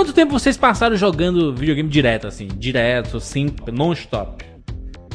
Quanto tempo vocês passaram jogando videogame direto, assim? Direto, assim, non-stop?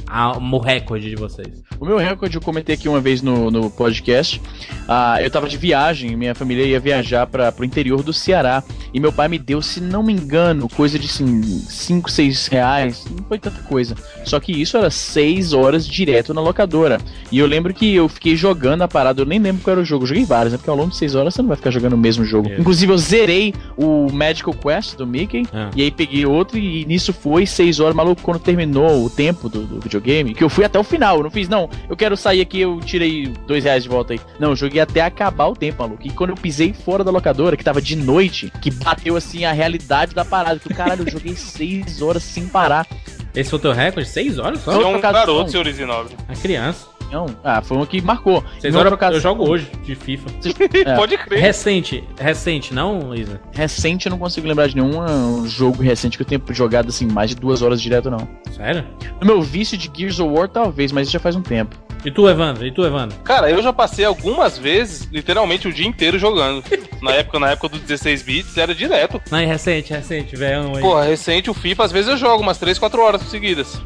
Ah, o recorde de vocês. O meu recorde eu comentei aqui uma vez no, no podcast. Ah, eu tava de viagem, minha família ia viajar para pro interior do Ceará. E meu pai me deu, se não me engano, coisa de 5, 6 reais. Não foi tanta coisa. Só que isso era 6 horas direto na locadora. E eu lembro que eu fiquei jogando a parada, eu nem lembro qual era o jogo. Eu joguei vários, né? Porque ao longo de 6 horas você não vai ficar jogando o mesmo jogo. É. Inclusive eu zerei o Magical Quest do Mickey. Ah. E aí peguei outro e nisso foi 6 horas, maluco, quando terminou o tempo do, do videogame. Que eu fui até o final. Eu não fiz, não, eu quero sair aqui, eu tirei 2 reais de volta aí. Não, eu joguei até acabar o tempo, maluco. E quando eu pisei fora da locadora, que tava de noite, que bateu assim a realidade da parada. Que caralho, eu joguei 6 horas sem parar. Esse foi o teu recorde? Seis horas só? Você é um garoto, senhor Isinobre. A criança. Não, ah, foi uma que marcou. Horas outra ocasião- eu jogo hoje, de FIFA. É. Pode crer. Recente, recente, não, Isa? Recente, eu não consigo lembrar de nenhum ah, jogo recente que eu tenha jogado assim mais de duas horas direto, não. Sério? No meu vício de Gears of War, talvez, mas isso já faz um tempo. E tu, Evandro? E tu, Evandro? Cara, eu já passei algumas vezes, literalmente, o dia inteiro jogando. Na época, na época dos 16 bits, era direto. Não, é recente, recente, aí. Porra, recente, o FIFA, às vezes eu jogo umas 3, 4 horas seguidas.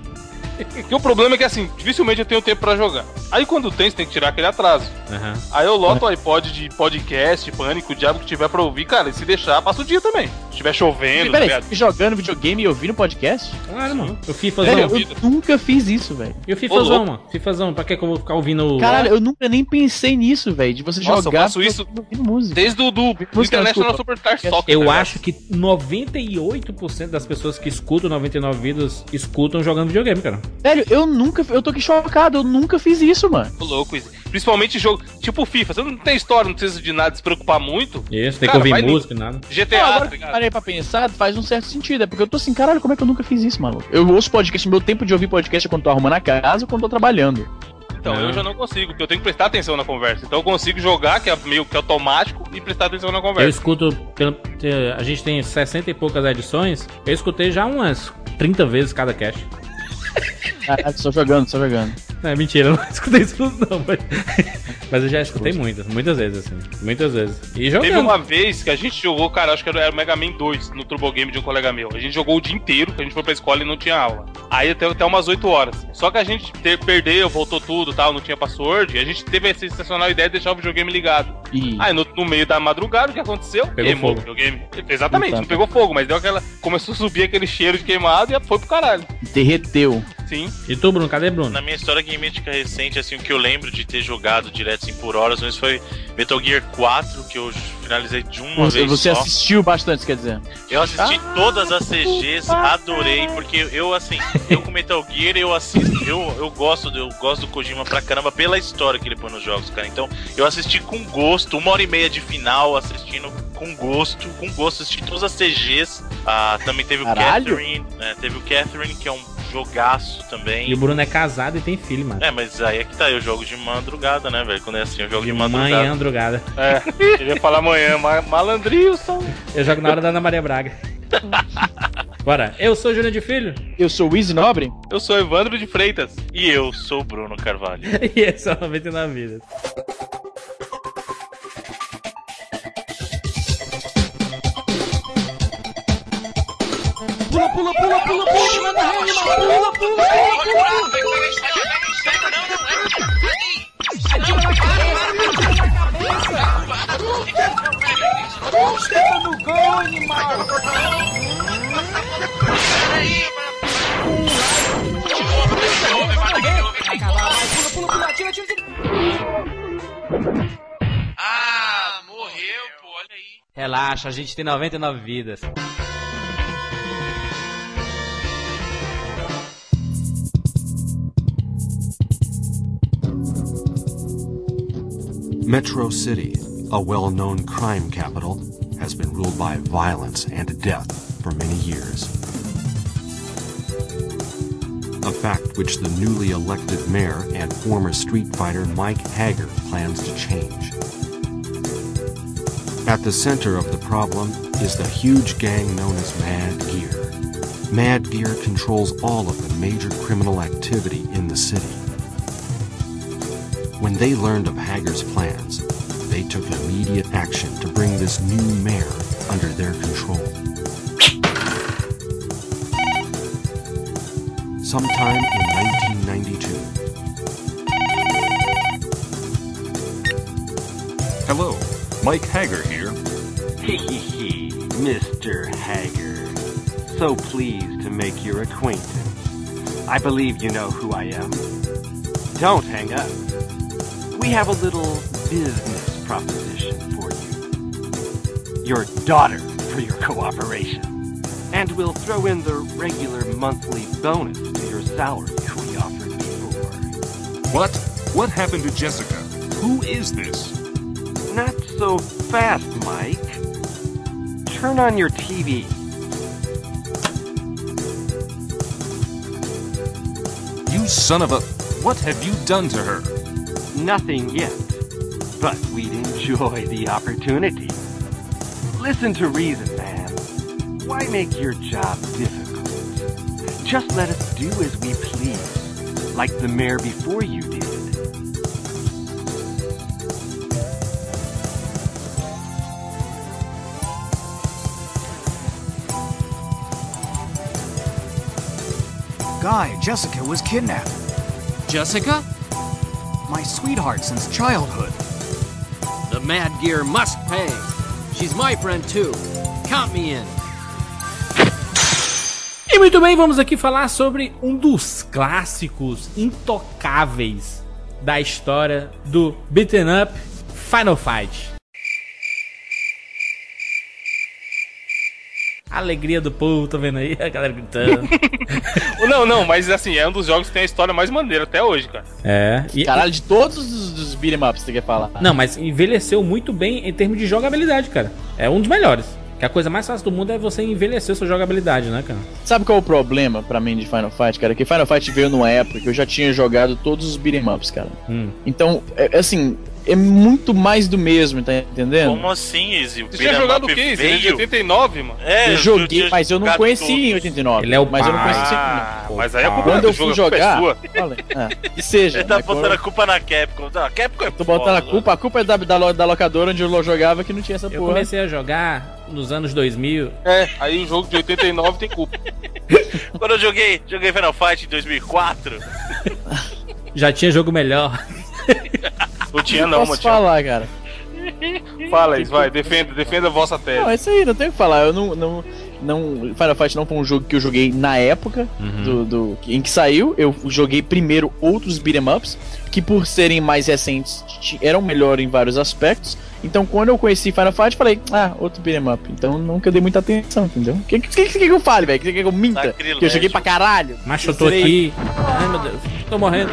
E o problema é que, assim, dificilmente eu tenho tempo pra jogar. Aí quando tem, você tem que tirar aquele atraso. Aham. Aí eu loto o iPod de podcast, pânico, o diabo que tiver pra ouvir, cara, e se deixar, passa o dia também. Se estiver chovendo, tá Peraí, você jogando videogame e ouvindo podcast? Claro, mano. Velho, FIFAzão. eu nunca fiz isso, velho. E o FIFAzão, mano. FIFAzão, pra que que eu vou ficar ouvindo o... Caralho, eu nunca nem pensei nisso, velho. De você Nossa, eu jogar faço isso ouvindo música. Desde o do Música, International. Superstar Soccer. Eu tá ligado? acho que 98% das pessoas que escutam 99 Vidas escutam jogando videogame, cara. Velho, eu nunca. Eu tô aqui chocado, eu nunca fiz isso, mano. Tô louco isso. Principalmente jogo tipo FIFA. Você não tem história, não precisa de nada se preocupar muito. Isso, tem Cara, que ouvir música e nada. GTA, Não, tá agora eu ligado? parei pra pensar, faz um certo sentido. É porque eu tô assim, caralho, como é que eu nunca fiz isso, maluco? Eu ouço podcast, meu tempo de ouvir podcast é quando tô arrumando a casa ou quando tô trabalhando. Então, Não. eu já não consigo, porque eu tenho que prestar atenção na conversa. Então eu consigo jogar, que é meio que automático, e prestar atenção na Eu conversa. escuto, pelo- te- a gente tem 60 e poucas edições, eu escutei já umas 30 vezes cada cast. Caralho, só jogando, só jogando. Não, é mentira, eu não escutei isso tudo não, mas, mas eu já escutei muitas, muitas vezes, assim, muitas vezes. E Teve jogando. uma vez que a gente jogou, cara, acho que era o Mega Man 2 no Turbo Game de um colega meu. A gente jogou o dia inteiro, a gente foi pra escola e não tinha aula. Aí até, até umas 8 horas. Só que a gente te- perdeu, voltou tudo tal, não tinha password. E a gente teve essa sensacional ideia de deixar o videogame ligado. E. Aí no, no meio da madrugada, o que aconteceu? Pegou Queimou fogo. o videogame. Exatamente, Então. não pegou fogo, mas deu aquela. Começou a subir aquele cheiro de queimado e foi pro caralho. derreteu. Sim. E tu, Bruno, cadê Bruno? Na minha história gameística recente, assim, o que eu lembro de ter jogado direto assim, por horas, mas foi Metal Gear 4, que eu finalizei de uma Você, vez você só. assistiu bastante, quer dizer. Eu assisti todas as CGs, adorei, porque eu, assim, eu com Metal Gear, eu assisto, eu, eu gosto, eu gosto do Kojima pra caramba pela história que ele põe nos jogos, cara. Então, eu assisti com gosto, uma hora e meia de final, assistindo com gosto, com gosto, assisti todas as CGs. Ah, também teve Caralho. o Catherine, né, teve o Catherine, que é um jogaço também. E o Bruno é casado e tem filho, mano. É, mas aí é que tá, eu jogo de madrugada, né, velho? Quando é assim, eu jogo de, De madrugada. manhã, drogada. É, ele ia falar amanhã, ma malandrilson. Eu jogo na hora da Ana Maria Braga. Bora, eu sou Júnior de Filho Eu sou o Easy Nobre. Eu sou Evandro de Freitas. E eu sou o Bruno Carvalho. e esse é o 99 Vidas. Ah, morreu, pô, olha aí. Relaxa, a gente tem 99 vidas. Metro City, a well known crime capital, has been ruled by violence and death for many years. A fact which the newly elected mayor and former street fighter Mike Hager plans to change. At the center of the problem is the huge gang known as Mad Gear. Mad Gear controls all of the major criminal activity in the city. When they learned of Tiger's plans, they took immediate action to bring this new mayor under their control. Sometime in 1992. Hello, Mike Hager here. Hee hee hee, Mr. Hager. So pleased to make your acquaintance. I believe you know who I am. Don't hang up. We have a little business proposition for you. Your daughter for your cooperation. And we'll throw in the regular monthly bonus to your salary we offered before. What? What happened to Jessica? Who is this? Not so fast, Mike. Turn on your TV. You son of a. What have you done to her? Nothing yet. But we'd enjoy the opportunity. Listen to reason, man. Why make your job difficult? Just let us do as we please, like the mayor before you did. Guy, Jessica was kidnapped. Jessica? Sweetheart since childhood. The Mad Gear must pay. She's my friend too. Count me in. E muito bem, vamos aqui falar sobre um dos clássicos intocáveis da história do beaten up Final Fight. Alegria do povo, tô vendo aí a galera gritando. Não, não, mas assim, é um dos jogos que tem a história mais maneira até hoje, cara. é. E, Caralho, de todos os, os beat'em ups, você quer falar? Não, mas envelheceu muito bem em termos de jogabilidade, cara. É um dos melhores. Que a coisa mais fácil do mundo é você envelhecer sua jogabilidade, né, cara? Sabe qual é o problema pra mim de Final Fight, cara? Que Final Fight veio numa época que eu já tinha jogado todos os beat'em ups, cara. Hum. Então, é, é assim, é muito mais do mesmo, tá entendendo? Como assim? O Você tinha jogado o é de veio- 89, mano. É, eu joguei, tinha mas eu não conheci em todos. 89. Ele é o mas eu não conheci. Ah, Pô, mas aí a culpa Quando do eu fui é jogar, falei, ah, que seja. Ele tá mas botando a culpa na Capcom. Não, a Capcom é Tô botando a culpa, a culpa é da, da, lo- da locadora onde eu jogava que não tinha essa Eu porra. comecei a jogar nos anos 2000. É, aí o jogo de 89 tem culpa. Quando eu joguei, joguei Final Fight em 2004, Já tinha jogo melhor. Não tinha não, Posso falar, cara. Fala isso, vai, defenda, defenda a vossa tese. Não, é isso aí, não tem o que falar. Eu não, não, não. Final Fight não foi um jogo que eu joguei na época Uhum. do, do- em que saiu. Eu joguei primeiro outros beat'em ups, que por serem mais recentes eram melhor em vários aspectos. Então quando eu conheci Final Fight, falei, ah, outro beat'em up. Então nunca dei muita atenção, entendeu? O que, que, que, que eu fale, velho? Que, que eu minta? Sacrilégio. Que eu joguei pra caralho. Mas eu tô aqui. Ai meu Deus, tô morrendo.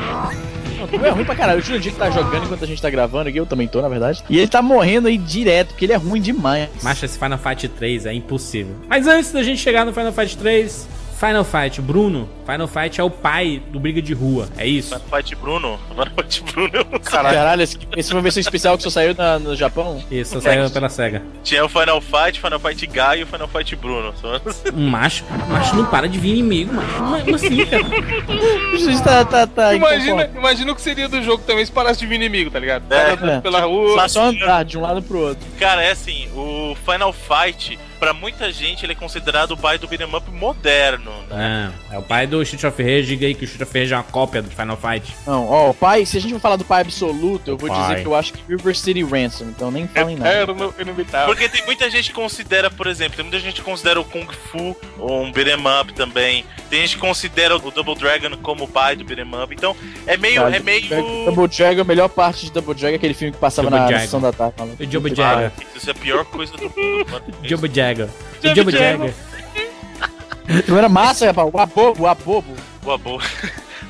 É ruim pra caralho. O Jurandir que tá jogando enquanto a gente tá gravando aqui, eu também tô, na verdade. E ele tá morrendo aí direto, porque ele é ruim demais. Mas esse Final Fight 3 é impossível. Mas antes da gente chegar no Final Fight 3, Final Fight, Bruno. Final Fight é o pai do Briga de Rua, é isso? Final Fight Bruno. Final Fight Bruno. Caralho, esse, esse foi uma versão especial que só saiu na- no Japão. Isso, saiu pela SEGA. Tinha o Final Fight, Final Fight Guy e o Final Fight Bruno. Só- Um macho, macho não para de vir inimigo, macho. Como assim, cara? Tá, tá, tá Imagina, imagina o que seria do jogo também se parasse de vir inimigo, tá ligado? É. Cara, pela rua. Só, só andar de um lado pro outro. Cara, é assim, o Final Fight, pra muita gente, ele é considerado o pai do beat'em up moderno, né? É, é o pai do Street of Rage. Diga aí que o Street of Rage é uma cópia do Final Fight. Não, ó, o pai, se a gente for falar do pai absoluto, eu vou Pai. dizer que eu acho que River City Ransom, então nem falem nada. Eterno, inimitável. Porque tem muita gente que considera, por exemplo, tem muita gente que considera o Kung Fu um beat'em up também. Tem gente que considera o Double Dragon como o pai do beat'em up. Então, é meio. Cara, é meio. Double Dragon, a melhor parte de Double Dragon é aquele filme que passava Double na Dragon. sessão da tarde. Ah, Jagger. Isso é a pior coisa do mundo, mano. Jumbo Jagger. O Jumbo Jagger. Jagger. Não era massa, rapaz. O abobo, o abobo. Boa, boa.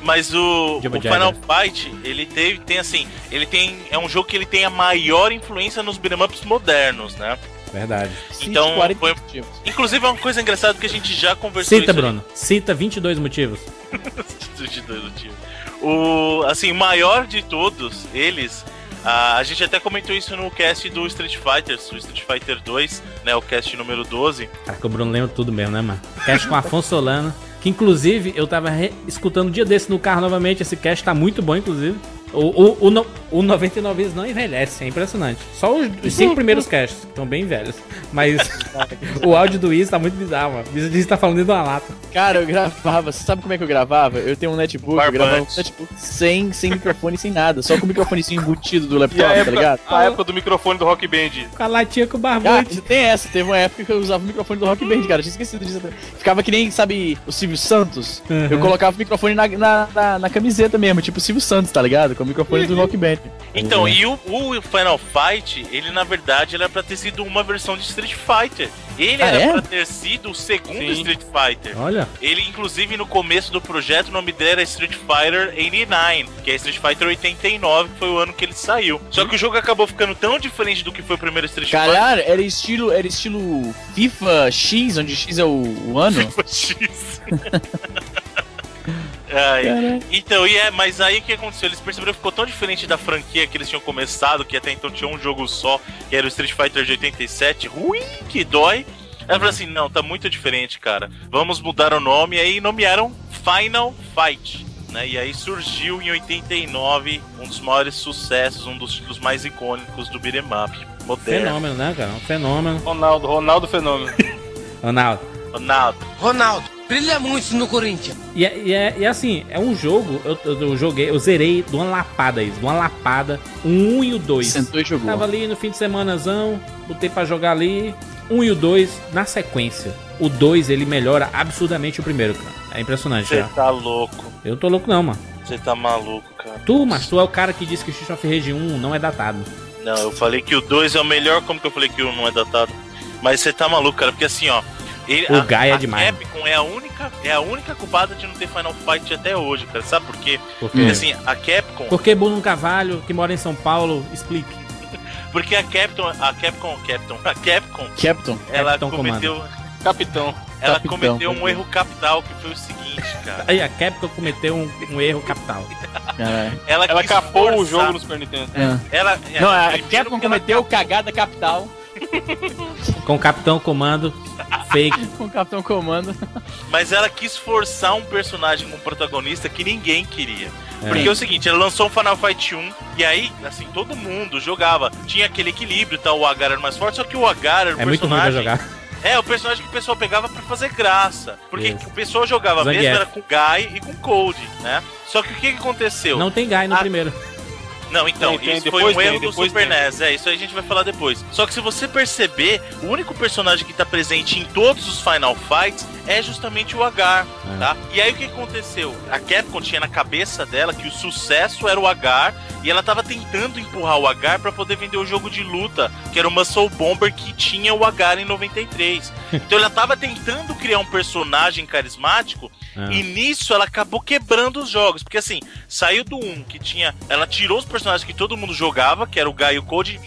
Mas o, o Final. Fight, ele teve, tem assim, ele tem, é um jogo que ele tem a maior influência nos beat'em ups modernos, né? Verdade. Então, 40 foi- motivos. Inclusive é uma coisa engraçada que a gente já conversou Cita, Bruno. Cita 22 motivos. aí, de dois motivos. O, assim, o maior de todos eles, a, a gente até comentou isso no cast do Street Fighter, o Street Fighter 2, né, o cast número 12. Cara, que o Bruno lembra tudo mesmo, né, mano? Cast com Afonso Solano. Que inclusive eu tava escutando um dia desse no carro novamente. Esse cast tá muito bom, inclusive. O, o, o não, o 99 vezes não envelhece, é impressionante. Só os, os cinco primeiros casts estão bem velhos. Mas o áudio do Izzy tá muito bizarro, mano. O Izzy tá falando dentro de uma lata. Cara, eu gravava. Você sabe como é que eu gravava? Eu tenho um netbook, eu Barbante. gravava um netbook sem, sem microfone, sem nada. Só com o microfonezinho embutido do E laptop, tá época, ligado? a época do microfone do Rock Band. Com a latinha com o Cara, barbante. tem essa. Teve uma época que eu usava o microfone do Rock Band, cara. Eu tinha esquecido disso. Ficava que nem, sabe, o Silvio Santos. Uhum. Eu colocava o microfone na, na, na, na camiseta mesmo, tipo o Silvio Santos, tá ligado? Com o microfone do Rock Band. Então, e o, o Final Fight, ele na verdade era pra ter sido uma versão de Street Fighter. Ele Ah, era é? pra ter sido o segundo Sim. Street Fighter. Olha. Ele, inclusive, no começo do projeto, o nome dele era Street Fighter 89, que é Street Fighter 89, que foi o ano que ele saiu. Só que o jogo acabou ficando tão diferente do que foi o primeiro Street Caralho, era estilo, era estilo FIFA X, onde X é o, o ano? Fighter X. Ai, então, e é, mas aí o que aconteceu? Eles perceberam que ficou tão diferente da franquia que eles tinham começado, que até então tinha um jogo só, que era o Street Fighter de 87, ruim, que dói. Aí falaram assim, não, tá muito diferente, cara. Vamos mudar o nome, e aí nomearam Final Fight. Né? E aí surgiu em 89 um dos maiores sucessos, um dos títulos mais icônicos do beat'em up moderno. Fenômeno, né, cara? Um fenômeno. Ronaldo, Ronaldo Fenômeno. Ronaldo. Ronaldo. Ronaldo, brilha muito no Corinthians. E, é- e, é- e assim, é um jogo, eu, eu, eu joguei, eu zerei de uma lapada isso, de uma lapada, 1 e o 2. Sentou e jogou. Tava ali no fim de semanazão, botei pra jogar ali, 1 e o 2 na sequência. O 2 ele melhora absurdamente o primeiro, cara. É impressionante, Você tá louco. Eu tô louco não, mano. Você tá maluco, cara. Tu, mas tu é o cara que disse que o Street of Rage 1 não é datado. Não, eu falei que o 2 é o melhor, como que eu falei que o 1 não é datado? Mas você tá maluco, cara, porque assim, ó. Ele, O a, Guy é a demais. Capcom é a única, é a única culpada de não ter Final Fight até hoje, cara. Sabe por quê? Por Porque quê? assim, a Capcom, Por que Bruno Carvalho, que mora em São Paulo, explique. porque a Capcom, a Capcom, Capcom, a Capcom, Captain. ela Capitão cometeu, Capitão. ela Capitão, cometeu um erro capital que foi o seguinte, cara. Aí a Capcom cometeu um, um erro capital. Caralho. Ela, Ela capou o forçar- jogo no Super Nintendo. Ela, Não, a Capcom ela cometeu cagada capital Com o Capitão Comando fake. com o Capitão Comando. Mas ela quis forçar um personagem como protagonista que ninguém queria. É. Porque é o seguinte, ela lançou o Final Fight 1 e aí, assim, todo mundo jogava. Tinha aquele equilíbrio, tá? O Agar era mais forte, só que o Agar era o É muito ruim personagem. jogar. É, o personagem que o pessoal pegava pra fazer graça. Porque Isso. o pessoal jogava Zangief. mesmo era com Guy e com Cold, né? Só que o que, que aconteceu? Não tem Guy no Ah, primeiro. Não, então, Tem, tem, isso foi depois um tem, erro do Super tem. NES. É, isso aí a gente vai falar depois. Só que se você perceber, o único personagem que tá presente em todos os Final Fights é justamente o Agar, É. tá? E aí o que aconteceu? A Capcom tinha na cabeça dela que o sucesso era o Agar e ela tava tentando empurrar o Agar pra poder vender o jogo de luta, que era o Muscle Bomber que tinha o Agar em 93. Então ela tava tentando criar um personagem carismático Ah. e nisso ela acabou quebrando os jogos. Porque assim, saiu do 1 que tinha. Ela tirou os personagens que todo mundo jogava, que era o Guy e o Code.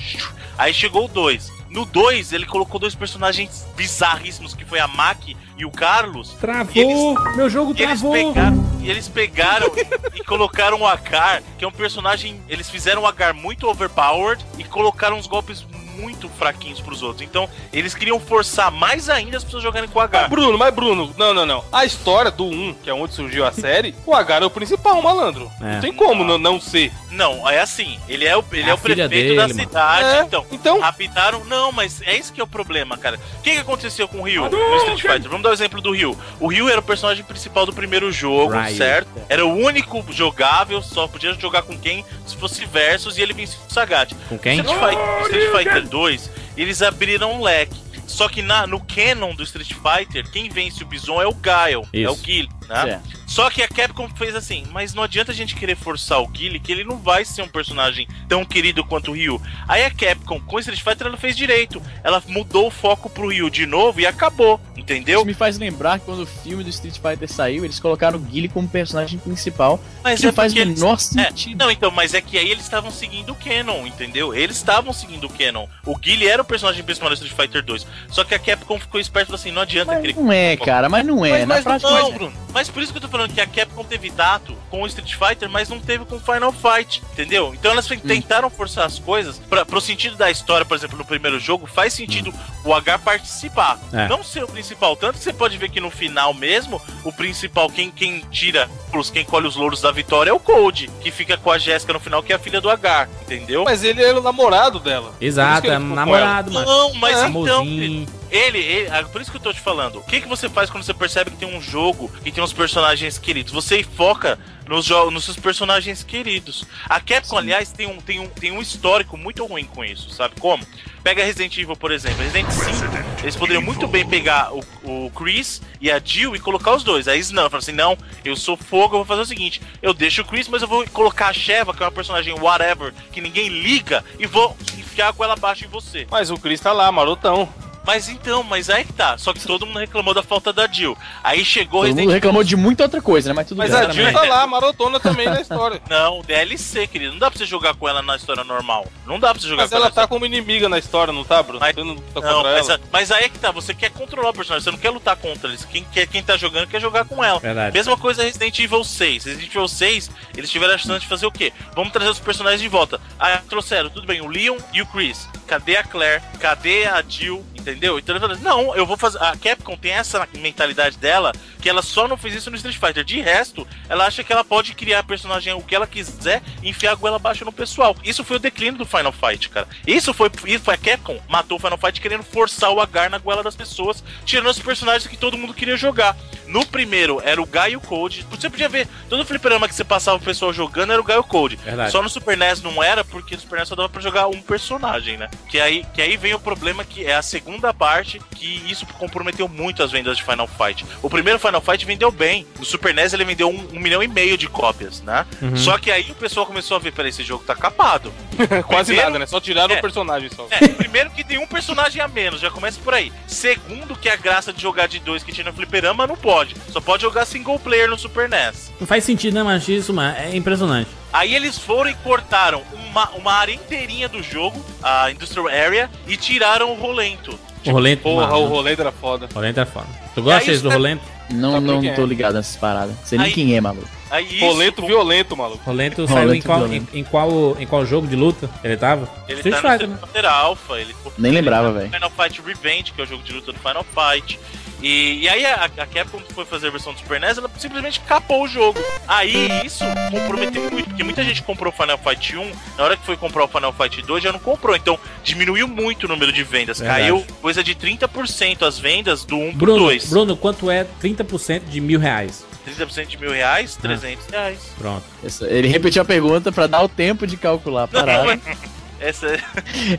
Aí chegou o 2. No 2, ele colocou dois personagens bizarríssimos, que foi a Maki e o Carlos. Travou! Eles- Meu jogo E eles travou! pegaram, e eles pegaram e colocaram o Agar, que é um personagem. Eles fizeram o Agar muito overpowered e colocaram uns golpes muito fraquinhos pros outros. Então, eles queriam forçar mais ainda as pessoas jogarem com o Mas Agar. Bruno, mas Bruno, não, não, não. A história do 1, que é onde surgiu a série, o Agar é o principal, malandro. É. Não tem como não, não ser. Não, é assim, ele é o, ele É é o prefeito dele, da mano. cidade, É, então. então- Raptaram. Não, mas é isso que é o problema, cara. O que, que aconteceu com o Ryu no Street Fighter? Vamos dar o exemplo do Ryu. O Ryu era o personagem principal do primeiro jogo, Ryu. certo? Era o único jogável, só podia jogar com quem se fosse versus e ele vencia o Sagat. Com quem? Street Fighter, Street Fighter 2, eles abriram um leque. Só que na, no canon do Street Fighter, quem vence o Bison é o Guile, é o Guile, né? Certo. Só que a Capcom fez assim, mas não adianta a gente querer forçar o Guile, que ele não vai ser um personagem tão querido quanto o Ryu. Aí a Capcom, com o Street Fighter, ela fez direito. Ela mudou o foco pro Ryu de novo e acabou, entendeu? Isso me faz lembrar que quando o filme do Street Fighter saiu, eles colocaram o Guile como personagem principal. Mas não faz o porque eles- menor É, sentido. não, então, mas é que aí eles estavam seguindo o canon, entendeu? Eles estavam seguindo o canon. O Guile era o personagem principal do Street Fighter 2. Só que a Capcom ficou esperta e falou assim: não adianta Mas não é, cara, mas não é. Mas- Na mas prática, Não, mas é. Bruno. Mas por isso que eu tô falando que a Capcom teve tato com o Street Fighter, mas não teve com o Final Fight, entendeu? Então elas Hum. tentaram forçar as coisas pra, pro sentido da história, por exemplo, no primeiro jogo, faz sentido o H participar. É. Não ser o principal. Tanto que você pode ver que no final mesmo, o principal, quem, quem tira, os- quem colhe os louros da vitória é o Cold, que fica com a Jéssica no final, que é a filha do H, entendeu? Mas ele era o namorado dela. Exato, é namorado, mano. Não, mas então, Amorzinho. Ele, ele, ah, por isso que eu tô te falando. O que, que você faz quando você percebe que tem um jogo que tem uns personagens queridos? Você foca nos, nos seus personagens queridos. A Capcom, aliás, tem um, tem, um, tem um histórico muito ruim com isso, sabe como? Pega Resident Evil, por exemplo. Resident 5, eles poderiam muito bem pegar o, o Chris e a Jill e colocar os dois. Aí não, falam assim: não, eu sou fogo, eu vou fazer o seguinte: eu deixo o Chris, mas eu vou colocar a Sheva, que é uma personagem whatever, que ninguém liga, e vou enfiar com ela abaixo em você. Mas o Chris tá lá, marotão. Mas então, mas aí que tá. Só que todo mundo reclamou da falta da Jill. Aí chegou Todo mundo Resident reclamou de muita outra coisa, né? Mas tudo Mas bem. a Jill tá lá, marotona também na história. Não, DLC, querido. Não dá pra você jogar com ela na história normal. Não dá pra você jogar Mas com ela. ela tá como inimiga na história, não tá, Bruno? Mas- Você não tá Não, contra mas, ela. mas aí é que tá, você quer controlar o personagem, você não quer lutar contra eles. Quem, quer, quem tá jogando quer jogar com ela. Verdade. Mesma coisa Resident Evil 6. Resident Evil 6, eles tiveram a chance de fazer o quê? Vamos trazer os personagens de volta. Ah, trouxeram, tudo bem, o Leon e o Chris. Cadê a Claire? Cadê a Jill? Entendeu? Então ele falou, não, eu vou fazer. A Capcom tem essa mentalidade dela que ela só não fez isso no Street Fighter. De resto, ela acha que ela pode criar personagem o que ela quiser e enfiar a goela abaixo no pessoal. Isso foi o declínio do Final Fight, cara. Isso foi, isso foi a Capcom matou o Final Fight querendo forçar o agar na goela das pessoas, tirando os personagens que todo mundo queria jogar. No primeiro era o Guy e o Code. Você podia ver, todo fliperama que você passava o pessoal jogando era o Guy e o Code. Verdade. Só no Super NES não era, porque no Super NES só dava pra jogar um personagem, né? Que aí, que aí vem o problema que é a segunda parte, que isso comprometeu muito as vendas de Final Fight. O primeiro Final Fight vendeu bem. No Super NES ele vendeu um, um milhão e meio de cópias, né? Uhum. Só que aí o pessoal começou a ver, peraí, esse jogo tá capado. Quase Primeiro- nada, né? Só tiraram É. o personagem só. É, primeiro que tem um personagem a menos, já começa por aí. Segundo que a graça de jogar de dois que tinha no fliperama não pode. Só pode jogar single player no Super NES. Não faz sentido, né, mas isso, mano, é impressionante. Aí eles foram e cortaram uma, uma área inteirinha do jogo, a Industrial Area, e tiraram o rolento. O Rolento, Porra, mano, o rolê era foda. Rolento é foda. Tu gosta do Rolento? Não, não quem é? tô ligado nessas paradas. Sei nem Aí- quem é, maluco. Aí isso, Rolento violento, maluco. Rolento Rolento saiu em qual, em, violento. em qual, em qual jogo de luta ele tava? ele Street tá no Fighter, né? Street Fighter Alpha, ele Nem lembrava, ele tá velho. no Final Fight Revenge, que é o jogo de luta do Final Fight. E, e aí a, a Capcom que foi fazer a versão do Super NES, ela simplesmente capou o jogo. Aí isso comprometeu muito, porque muita gente comprou o Final Fight 1, na hora que foi comprar o Final Fight 2 já não comprou, então diminuiu muito o número de vendas. Verdade. Caiu coisa de 30% as vendas do 1 pro Bruno, 2. Bruno, quanto é 30% de mil reais? 30% de mil reais, Ah. 300 reais. Pronto. Essa- Ele repetiu a pergunta pra dar o tempo de calcular parada. Essa é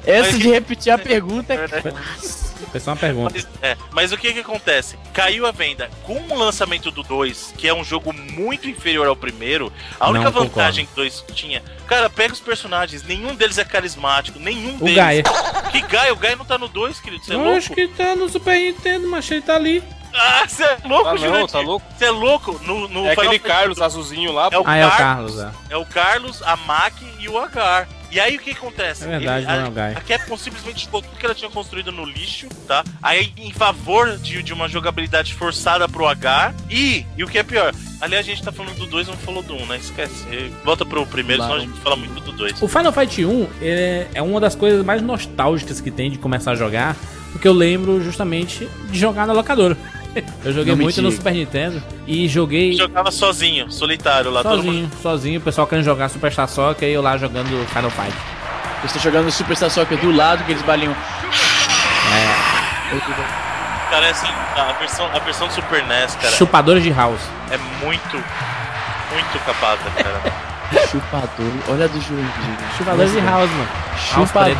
Essa mas- de repetir a pergunta é. Foi só uma pergunta. Mas, é, mas o que que acontece? Caiu a venda. Com o lançamento do 2, que é um jogo muito inferior ao primeiro, a Não única concordo. vantagem que o 2 tinha... Cara, pega os personagens, nenhum deles é carismático, nenhum O deles... Gaia. Que Gaia? O Gaia não tá no 2, querido, você é Eu louco? acho que tá no Super Nintendo, mas ele tá ali. Ah, você é louco, Ah, não, tá louco? Você é louco? No, no É Final aquele Fantasy Carlos azulzinho lá. É o Ah, é o Carlos. Carlos, é. É o Carlos, a Mac e o Agar. E aí o que acontece? É verdade, a, não é o a Capcom simplesmente jogou tudo que ela tinha construído no lixo, tá? Aí em favor de, de uma jogabilidade forçada pro Agar. E, e o que é pior, aliás, a gente tá falando do 2 não falou do 1, um, né? Esquece. Volta pro primeiro, senão a gente fala muito do 2. O Final Fight 1 é, é uma das coisas mais nostálgicas que tem de começar a jogar, porque eu lembro justamente de jogar na locadora. Eu joguei Não muito no. Super Nintendo e joguei Jogava sozinho, solitário lá, todo mundo. sozinho, sozinho, o pessoal querendo jogar Superstar Soccer e eu lá jogando Final Fight. Eu estou jogando o Superstar Soccer do lado que eles baliam. Cara, é assim, a versão, a versão do Super NES, cara, Chupadores de House. é muito, muito capada, cara. Chupador. Olha do Jurandir. Chupadores de House, mano. Chupador.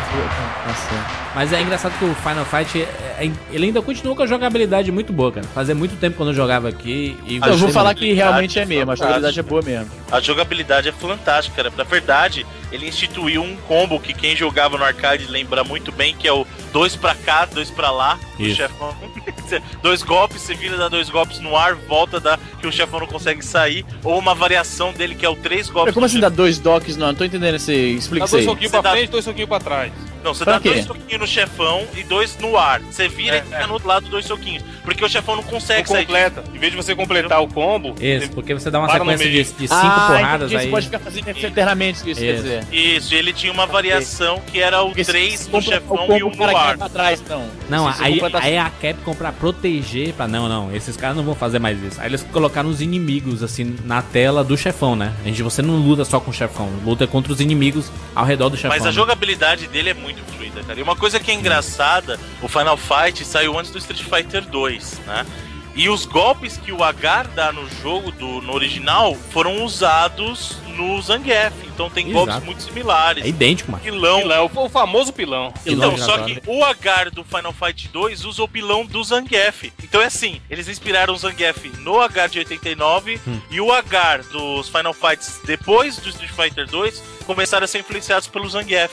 Nossa. Mas é engraçado que o Final Fight, é- é- ele ainda continua com a jogabilidade muito boa, cara. Fazia muito tempo quando eu jogava aqui e Eu vou falar que realmente é mesmo. A jogabilidade é boa mesmo. A jogabilidade é fantástica, cara. Na verdade, ele instituiu um combo que quem jogava no arcade lembra muito bem, que é o dois pra cá, dois pra lá, o Isso. chefão. dois golpes, você vira, dá dois golpes no ar, volta, dá que o chefão não consegue sair, ou uma variação dele que é o três golpes. Como no assim dá dois docks? Não, não tô entendendo esse. Explica Dá isso dois aí. soquinhos pra dá- frente, dois soquinhos pra trás. Não, você Pra dá quê? dois soquinhos no chefão e dois no ar. Você vira É, e fica no outro lado dois soquinhos. Porque o chefão não Não consegue sair. completa. Em vez de você completar o combo, Isso, você- porque você dá uma sequência de, de cinco ah, porradas entendi, aí. Você pode ficar fazendo eternamente isso, quer Isso. dizer. Isso, e ele tinha uma variação que era o Porque se 3 você no chefão o combo e um o cara no ar. pra trás, então. Não, Se você aí, completa- aí a Capcom pra proteger, pra não, não, esses caras não vão fazer mais isso. Aí eles colocaram os inimigos assim na tela do chefão, né? A gente, você não luta só com o chefão, luta contra os inimigos ao redor do chefão. Mas a né? jogabilidade dele é muito fluida, cara. E uma coisa que é engraçada, o Final Fight saiu antes do Street Fighter 2, né? E os golpes que o Agar dá no jogo, do, no original, foram usados no Zangief. Então tem Exato. golpes muito similares. É idêntico, mano. Pilão. pilão, o famoso pilão. Então, Pilão só giratório. que o Agar do Final Fight 2 usa o pilão do Zangief. Então é assim, eles inspiraram o Zangief no Agar de 89 Hum. e o Agar dos Final Fights depois do Street Fighter 2 começaram a ser influenciados pelo Zangief.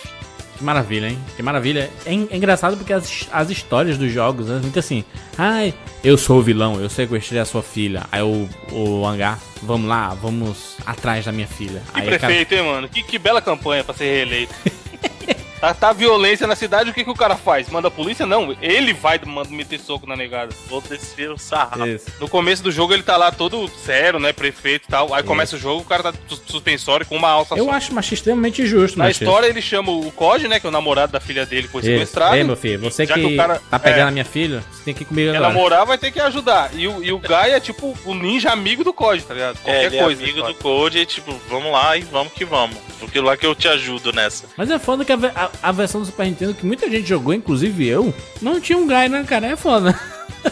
Que maravilha, hein? Que maravilha. É, é engraçado porque as, as histórias dos jogos, né? Fica assim, ai, eu sou o vilão, eu sequestrei a sua filha. Aí o, o hangar, vamos lá, vamos atrás da minha filha. Que Aí, cara, prefeito, hein, mano? Que, que bela campanha pra ser reeleito. tá, tá violência na cidade, o que, que o cara faz? Manda a polícia? Não, ele vai manda meter soco na negada. Vou descer o sarrafo. Isso. No começo do jogo ele tá lá todo sério, né? Prefeito e tal. Aí começa o jogo, o cara tá sus- suspensório com uma alça Eu só. acho mas extremamente justo, Na Machista. história ele chama o Code, né? Que é o namorado da filha dele foi Isso. sequestrado. Ei, meu filho, você que, que o cara- tá pegando é. a minha filha, você tem que ir comigo agora. namorar, vai ter que ajudar. E o, e o Guy é tipo o ninja amigo do Code, tá ligado? É, Qualquer é coisa. amigo ele do Code e tipo, vamos lá e vamos que vamos. Porque lá que eu te ajudo nessa. Mas é foda que a, ve- a- a versão do Super Nintendo, que muita gente jogou, inclusive eu, não tinha um Guy, né, cara? É foda.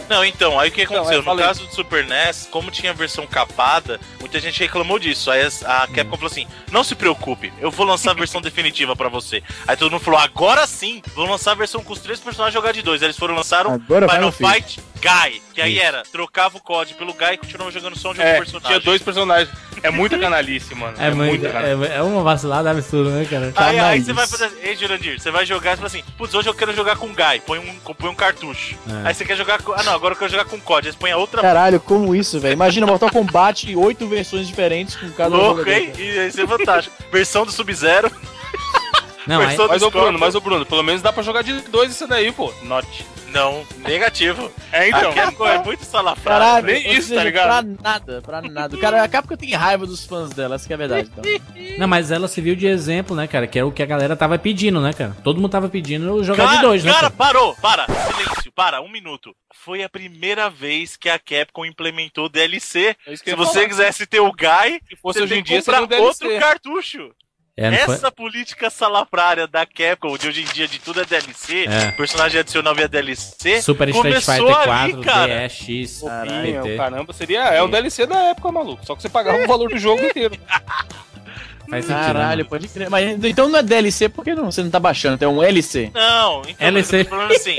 Não, então, aí o que aconteceu? é, falei. no caso do Super NES, como tinha a versão capada, muita gente reclamou disso. Aí a Capcom falou assim: não se preocupe, eu vou lançar a versão definitiva pra você. Aí todo mundo falou: agora sim, vou lançar a versão com os três personagens jogar de dois. Aí eles foram lançaram Agora vai Final. Fight Guy, que aí Isso. era, trocava o código pelo Guy e continuava jogando só um jogo É, de personagem. tinha dois personagens. É muita canalice, mano. É, muito, muita canalice. é, é uma vacilada absurda, né, cara? Aí, aí você vai fazer. Ei, Jurandir, você vai jogar e fala assim: Putz, hoje eu quero jogar com o Guy, põe um, põe um cartucho. É. Aí você quer jogar com. Ah, não, agora eu quero jogar com o COD. Aí você põe a outra Caralho, como isso, velho? Imagina Mortal Kombat, oito versões diferentes com cada louco, jogador. hein? E isso é fantástico. Versão do Sub-Zero. Não, Mas, ô Scorpion. Bruno, mas, ô Bruno, pelo menos dá pra jogar de dois isso daí, pô. Not. Não, negativo. É, Então, a Capcom é muito salafrada. Caralho, nem isso, tá seja, ligado? Pra nada, pra nada. Cara, a Capcom tem raiva dos fãs dela, essa que é a verdade. Então. não, mas ela se viu de exemplo, né, cara? Que era o que a galera tava pedindo, né, cara? Todo mundo tava pedindo jogar Cara, de dois, né? cara, Cara? parou, para, silêncio, para, um minuto. Foi a primeira vez que a Capcom implementou DLC. É Se você falar. quisesse ter o Guy, Se fosse hoje em que dia, comprar DLC. outro cartucho. É, não foi- Essa política salafrária da Capcom, de hoje em dia de tudo é DLC, É. personagem adicional via DLC, Super Street começou Fighter ali, 4, cara. DX, Caralho, PT. caramba, seria. É um DLC da época, maluco. Só que você pagava o valor do jogo inteiro. Faz sentido. Caralho, né? pode crer. Mas então não é DLC, por que não? Você não tá baixando, é um LC. Não, então LC. eu tô falando assim.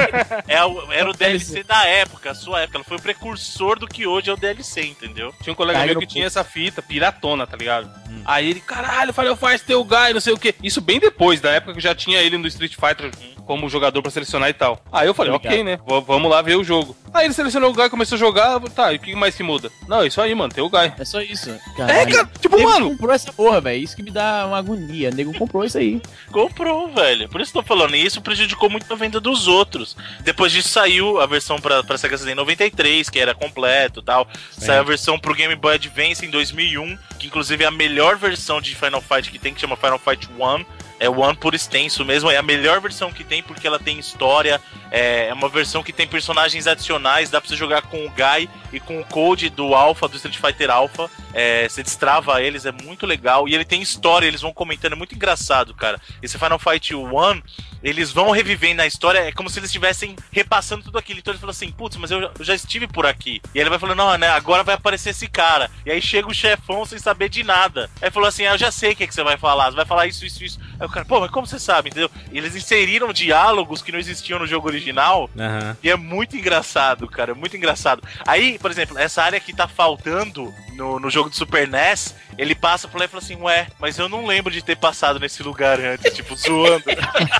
é o- era o DLC da época, a sua época. Ela foi o precursor do que hoje é o DLC, entendeu? Tinha um colega Carga meu que no tinha essa fita, piratona, tá ligado? Hum. Aí ele, caralho, Final Fight teu Guy, não sei o que. Isso bem depois, da época que já tinha ele no Street Fighter como jogador pra selecionar e tal. Aí eu falei, ok, né? V- vamos lá ver o jogo. Aí ele selecionou o Guy, começou a jogar, tá, e o que mais que muda? Não, é isso aí, mano, tem o Guy. É só isso. É, Caralho. cara, tipo, Nego mano, comprou essa porra, velho. Isso que me dá uma agonia. Nego comprou isso aí. Comprou, velho. Por isso que eu tô falando. E isso prejudicou muito a venda dos outros. Depois disso saiu a versão pra, pra Sega CD em 93, que era completo e tal. Saiu a versão pro Game Boy Advance em 2001, que inclusive é a melhor versão de Final Fight que tem, que chama Final Fight One. É One por extenso mesmo, é a melhor versão que tem porque ela tem história, é é uma versão que tem personagens adicionais, dá pra você jogar com o Guy e com o Code do Alpha, do Street Fighter Alpha, é, você destrava eles, é muito legal, e ele tem história, eles vão comentando, é muito engraçado, cara. Esse Final Fight One, eles vão revivendo na história, é como se eles estivessem repassando tudo aquilo, então eles falam assim, putz, mas eu, já- eu já estive por aqui. E aí ele vai falando, não, né, agora vai aparecer esse cara. E aí chega o chefão sem saber de nada. Aí falou assim, ah, eu já sei o que, é que você vai falar, você vai falar isso, isso, isso. Aí o cara, pô, mas como você sabe, entendeu? E eles inseriram diálogos que não existiam no jogo original, Aham. e é muito engraçado, cara, é muito engraçado. Aí, por exemplo, essa área que tá faltando no, no jogo do Super NES, ele passa por lá e fala assim, ué, mas eu não lembro de ter passado nesse lugar antes, tipo, zoando.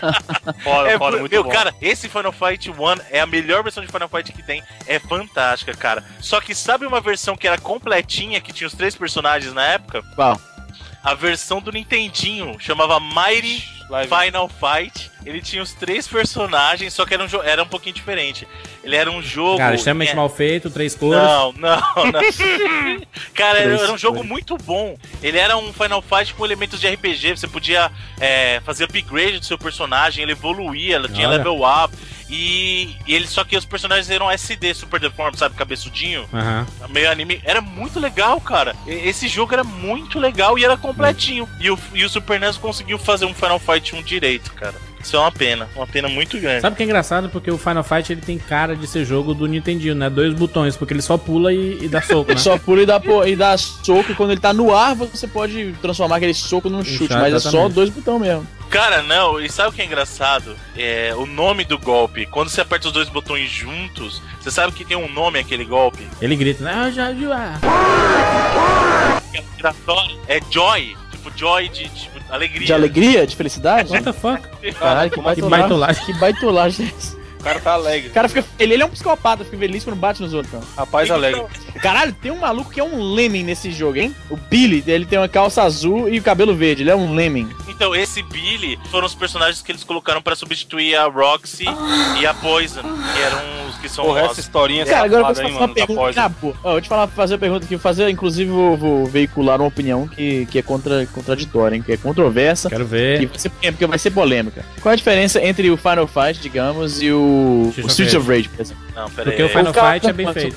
foda, É, meu, muito bom. cara, esse Final Fight One é a melhor versão de Final Fight que tem. É fantástica, cara. Só que sabe uma versão que era completinha, que tinha os três personagens na época? Qual? A versão do Nintendinho chamava Mighty Live. Final Fight, ele tinha os três personagens, só que era um, era um pouquinho diferente. Ele era um jogo. Cara, extremamente é- mal feito, três cores. Não, não, não. Cara, era, era um jogo muito bom. Ele era um Final Fight com elementos de RPG. Você podia é, fazer upgrade do seu personagem, ele evoluía, ela tinha Olha. level up. E, e ele, só que os personagens eram SD, Super Deformed, sabe? Cabeçudinho. Aham. Meio anime. Era muito legal, cara. Esse jogo era muito legal e era completinho. E o, e o Super NES conseguiu fazer um Final Fight 1 direito, cara. Isso é uma pena. Uma pena muito grande. Sabe o que é engraçado? Porque o Final Fight ele tem cara de ser jogo do Nintendinho, né? Dois botões, porque ele só pula e, e dá soco, né? Só pula e dá, e dá soco, e quando ele tá no ar, você pode transformar aquele soco num chute, Exato, mas é só exatamente. dois botões mesmo. Cara, não, e sabe o que é engraçado? É o nome do golpe. Quando você aperta os dois botões juntos, você sabe que tem um nome aquele golpe? Ele grita, né? Ah, já, já. É Joy. Joy de tipo, alegria. De alegria, de felicidade? What the fuck? Caralho, que baitolagem. Que baitolagem é essa? O cara tá alegre. O cara fica. Ele, ele é um psicopata, fica feliz quando bate nos outros, então. Rapaz alegre. Caralho, tem um maluco que é um lemming nesse jogo, hein? O Billy, ele tem uma calça azul e o cabelo verde, ele é um lemming. Então, esse Billy foram os personagens que eles colocaram pra substituir a Roxy e a Poison, que eram os que são Porra, essa historinha Cara, agora eu vou fazer uma pergunta. Ó, eu vou te falar, fazer uma pergunta aqui, fazer, inclusive vou, vou veicular uma opinião que, que é contra, contraditória, hein? Que é controversa. Quero Que ver. vai ser, é, porque vai ser polêmica. Qual a diferença entre o Final Fight, digamos, e o, O Rage. of Rage, por exemplo? Não, pera Porque aí. o Final cara Fight é tá bem feito.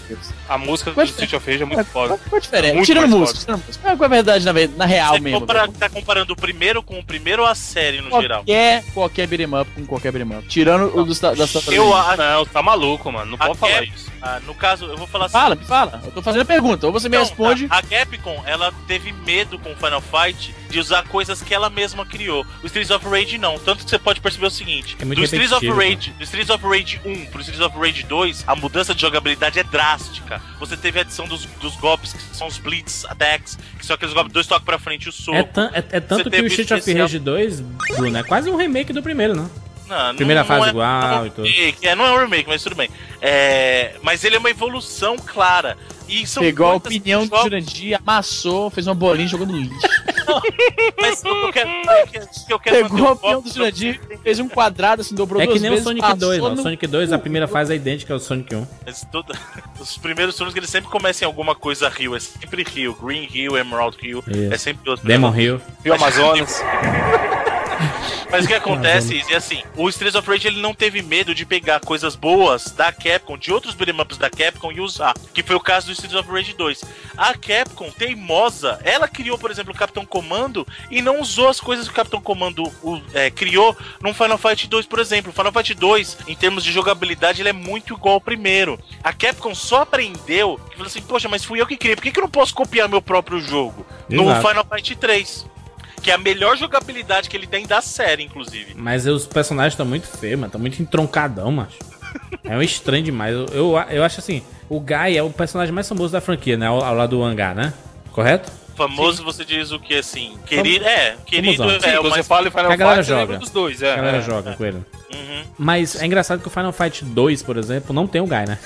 A música do Street of Rage é muito foda. qual, a diferença? Muito Tirando música, tirando música. É a verdade na, na real Você mesmo? compara- tá comparando o primeiro com o primeiro ou a série no geral? Qualquer, qualquer beat'em up com qualquer beat'em up. Tirando o dos, da Santa Eu acho. Não, tá maluco, mano. Não A pode falar isso. ah, no caso, eu vou falar assim. Fala, me fala. Eu tô fazendo a pergunta. Ou você me Não, responde. A, a Capcom, ela teve medo com o Final Fight de usar coisas que ela mesma criou. O Streets of Rage não. Tanto que você pode perceber o seguinte: É muito do Streets of Rage, do Streets of Rage 1 pro Streets of Rage 2, a mudança de jogabilidade é drástica. Você teve a adição dos, dos golpes que são os Blitz Attacks, que são aqueles golpes dois toques pra frente e o soco. É, tan- é- é tanto Você que o Street of Rage 2, Bruno, é quase um remake do primeiro, não? Não, Primeira não- fase não é- igual não é e tudo. É, não é um remake, mas tudo bem. É, mas ele é uma evolução clara. E são Pegou a opinião do Jurandir, amassou, fez uma bolinha jogando lixo. Mas o que eu quero, manter Pegou a o opinião do Jurandir, fez um quadrado assim, dobrou É duas que nem o. Sonic passou 2, mano. O no- Sonic 2, a primeira fase é idêntica ao Sonic 1. Mas tudo- os primeiros que eles sempre começam em alguma coisa Rio, é sempre Rio, Green Hill, Emerald Hill, Isso. é sempre outro. Demon Hill. Rio Amazonas. Mas o que acontece é assim, o Streets of Rage ele não teve medo de pegar coisas boas da Capcom, de outros beat'em ups da Capcom e usar, que foi o caso do Streets of Rage 2. A Capcom, teimosa, ela criou, por exemplo, o Capitão Comando e não usou as coisas que o Capitão Comando é, criou num Final Fight 2, por exemplo. O Final Fight 2, em termos de jogabilidade, ele é muito igual ao primeiro. A Capcom só aprendeu que falou assim, poxa, mas fui eu que criei, por que, que eu não posso copiar meu próprio jogo? No Exato. Final Fight 3. Que é a melhor jogabilidade que ele tem da série, inclusive. Mas os personagens estão muito feios, mano. Estão muito entroncadão, macho. É um estranho demais. Eu, eu, eu acho assim, o Guy é o personagem mais famoso da franquia, né? Ao, ao lado do Hangar, né? Correto? Famoso você diz o que assim? Querido, é, querido Famosão. é Sim, o quando mais você fala em Final a galera Fight, joga. dos dois, é. A galera é. joga com ele. Uhum. Mas é engraçado que o Final Fight 2, por exemplo, não tem o Guy, né?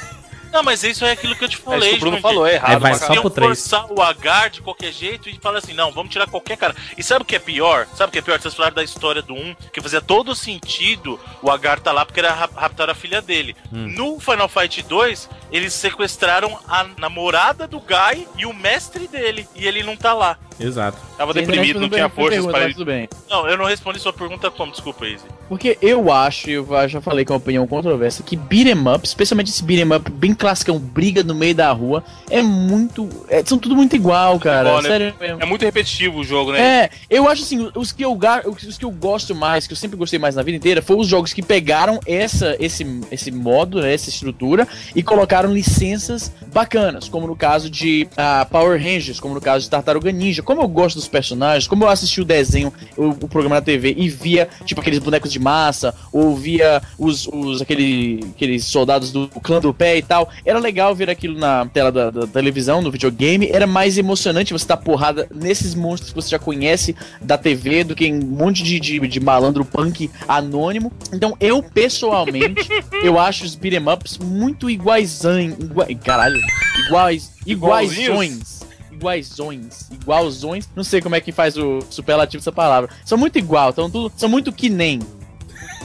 Não, mas isso é aquilo que eu te É falei. que o Bruno Jurandir. falou, é errado. Aí vai só pro Iam 3. forçar o Agar de qualquer jeito e falar assim, não, vamos tirar qualquer cara. E sabe o que é pior? Sabe o que é pior? Vocês falaram da história do 1, que fazia todo sentido o Agar tá lá porque era rap- raptar a filha dele. Hum. No Final Fight 2, eles sequestraram a namorada do Guy e o mestre dele. E ele não tá lá. Exato. Tava ainda deprimido, não tinha forças para mas ele. Tudo bem. Não, eu não respondi sua pergunta como, desculpa, Izzy. Porque eu acho, e eu já falei com a opinião controversa, que beat'em up, especialmente esse beat'em up bem classicão, briga no meio da rua, é muito. é- são tudo muito igual, cara. né? Sério mesmo. É muito repetitivo o jogo, né? É, eu acho assim, os que eu, os que eu gosto mais, que eu sempre gostei mais na vida inteira, foram os jogos que pegaram essa, esse, esse modo, né, essa estrutura, e colocaram licenças bacanas, como no caso de ah, Power Rangers, como no caso de Tartaruga Ninja. Como eu gosto dos personagens, como eu assisti o desenho, o, o programa na TV, e via, tipo, aqueles bonecos de massa, ou via os, os aquele, aqueles soldados do clã do pé e tal, era legal ver aquilo na tela da, da televisão, no videogame, era mais emocionante você dar porrada nesses monstros que você já conhece da TV do que em um monte de, de, de malandro punk anônimo. Então, eu pessoalmente, eu acho os beat'em ups muito iguais. Igua, caralho, iguais. Iguaisões. iguaisões. Igualzões. Não sei como é que faz o superlativo dessa palavra. São muito igual, são muito que nem.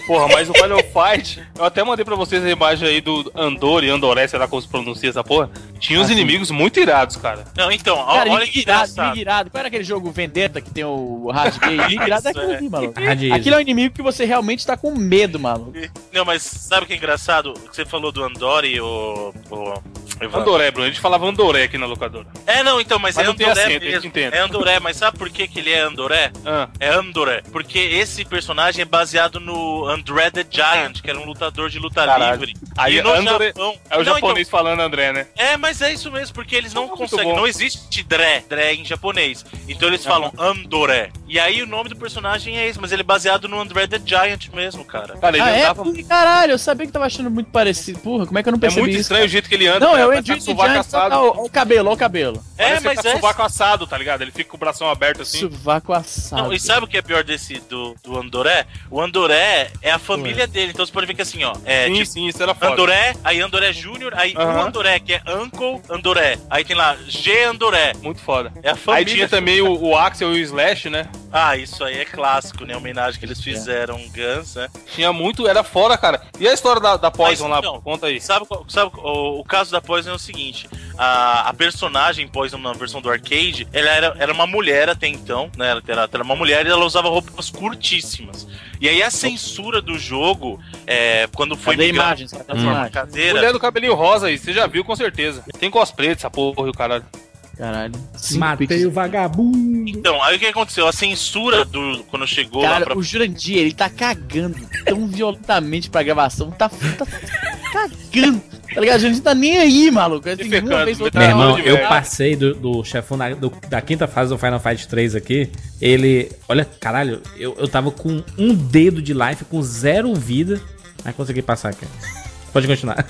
Porra, mas o Final Fight, eu até mandei pra vocês a imagem aí do Andor e Andoré, sei lá como se pronuncia essa porra. Tinha uns Ah, sim. inimigos muito irados, cara. Não, então, Cara, olha que irado, engraçado. irado. Qual era aquele jogo Vendetta que tem o Hard Gay? Irado é aquilo é. ali, maluco. Hard Easy. Aquilo é um inimigo que você realmente tá com medo, maluco. Não, mas sabe o que é engraçado? O que você falou do Andori, o. o Evandro? Andoré, Bruno. A gente falava Andoré aqui na locadora. É, não, então, mas, Mas é não Andoré acento, mesmo. É Andoré, mas sabe por que, que ele é Andoré? Ah, É Andoré. Porque esse personagem é baseado no André the Giant, que era um lutador de luta Caralho. livre. Aí e no Andoré- Japão. é o Não, japonês falando André, né? então- é, mas é isso mesmo, porque eles não Muito conseguem. Não existe Dré, Dré em japonês. Então eles falam Andoré. E aí o nome do personagem é esse, mas ele é baseado no André the Giant mesmo, cara. Cara, ele Ah, é? andava. Porra, Caralho, eu sabia que tava achando muito parecido. Porra, como é que eu não É percebi muito isso? estranho o jeito que ele anda. Não, cara, é Edwin que tá sovaco assado. Olha o cabelo, olha o cabelo. É, Parece que mas tá com é. sovaco assado, tá ligado? Ele fica com o bração aberto assim. Sovaco assado. Não, e sabe o que é pior desse do, do Andoré? O Andoré é a família dele, então você pode ver que assim, ó, é sim, tipo sim, isso era foda. Andoré, aí Andoré Júnior, aí o Andoré, que é Uncle Andoré. Aí tem lá G Andoré. Muito foda. É a Aí família. tinha também o, o Axel e o Slash, né? Ah, isso aí é clássico, né? A homenagem que eles fizeram Guns, né? Tinha muito, era fora, cara. E a história da, da Poison Mas, lá? então, Conta aí. Sabe, sabe o, o caso da Poison é o seguinte: a, a personagem Poison na versão do arcade, ela era, era uma mulher até então, né? Ela era, ela era uma mulher e ela usava roupas curtíssimas. E aí a censura do jogo, é, quando foi Cadê migrado imagens? Imagens? caseira, Mulher do cabelinho rosa aí, você já viu com certeza. Tem cosplay dessa porra e o caralho. Caralho. Cinco Matei pixels. o vagabundo. Então, aí o que aconteceu? A censura do quando chegou lá Cara, pra. o Jurandir, ele tá cagando tão violentamente pra gravação. Tá, tá cagando. Tá ligado? A gente não tá nem aí, maluco. Assim, Defecando, uma vez ou outra, Meu Tá irmão, eu velho? passei do, do chefão da, do- da quinta fase do Final Fight 3 aqui. Ele. Olha, caralho, eu, eu tava com um dedo de life, com zero vida. Mas consegui passar aqui. Pode continuar.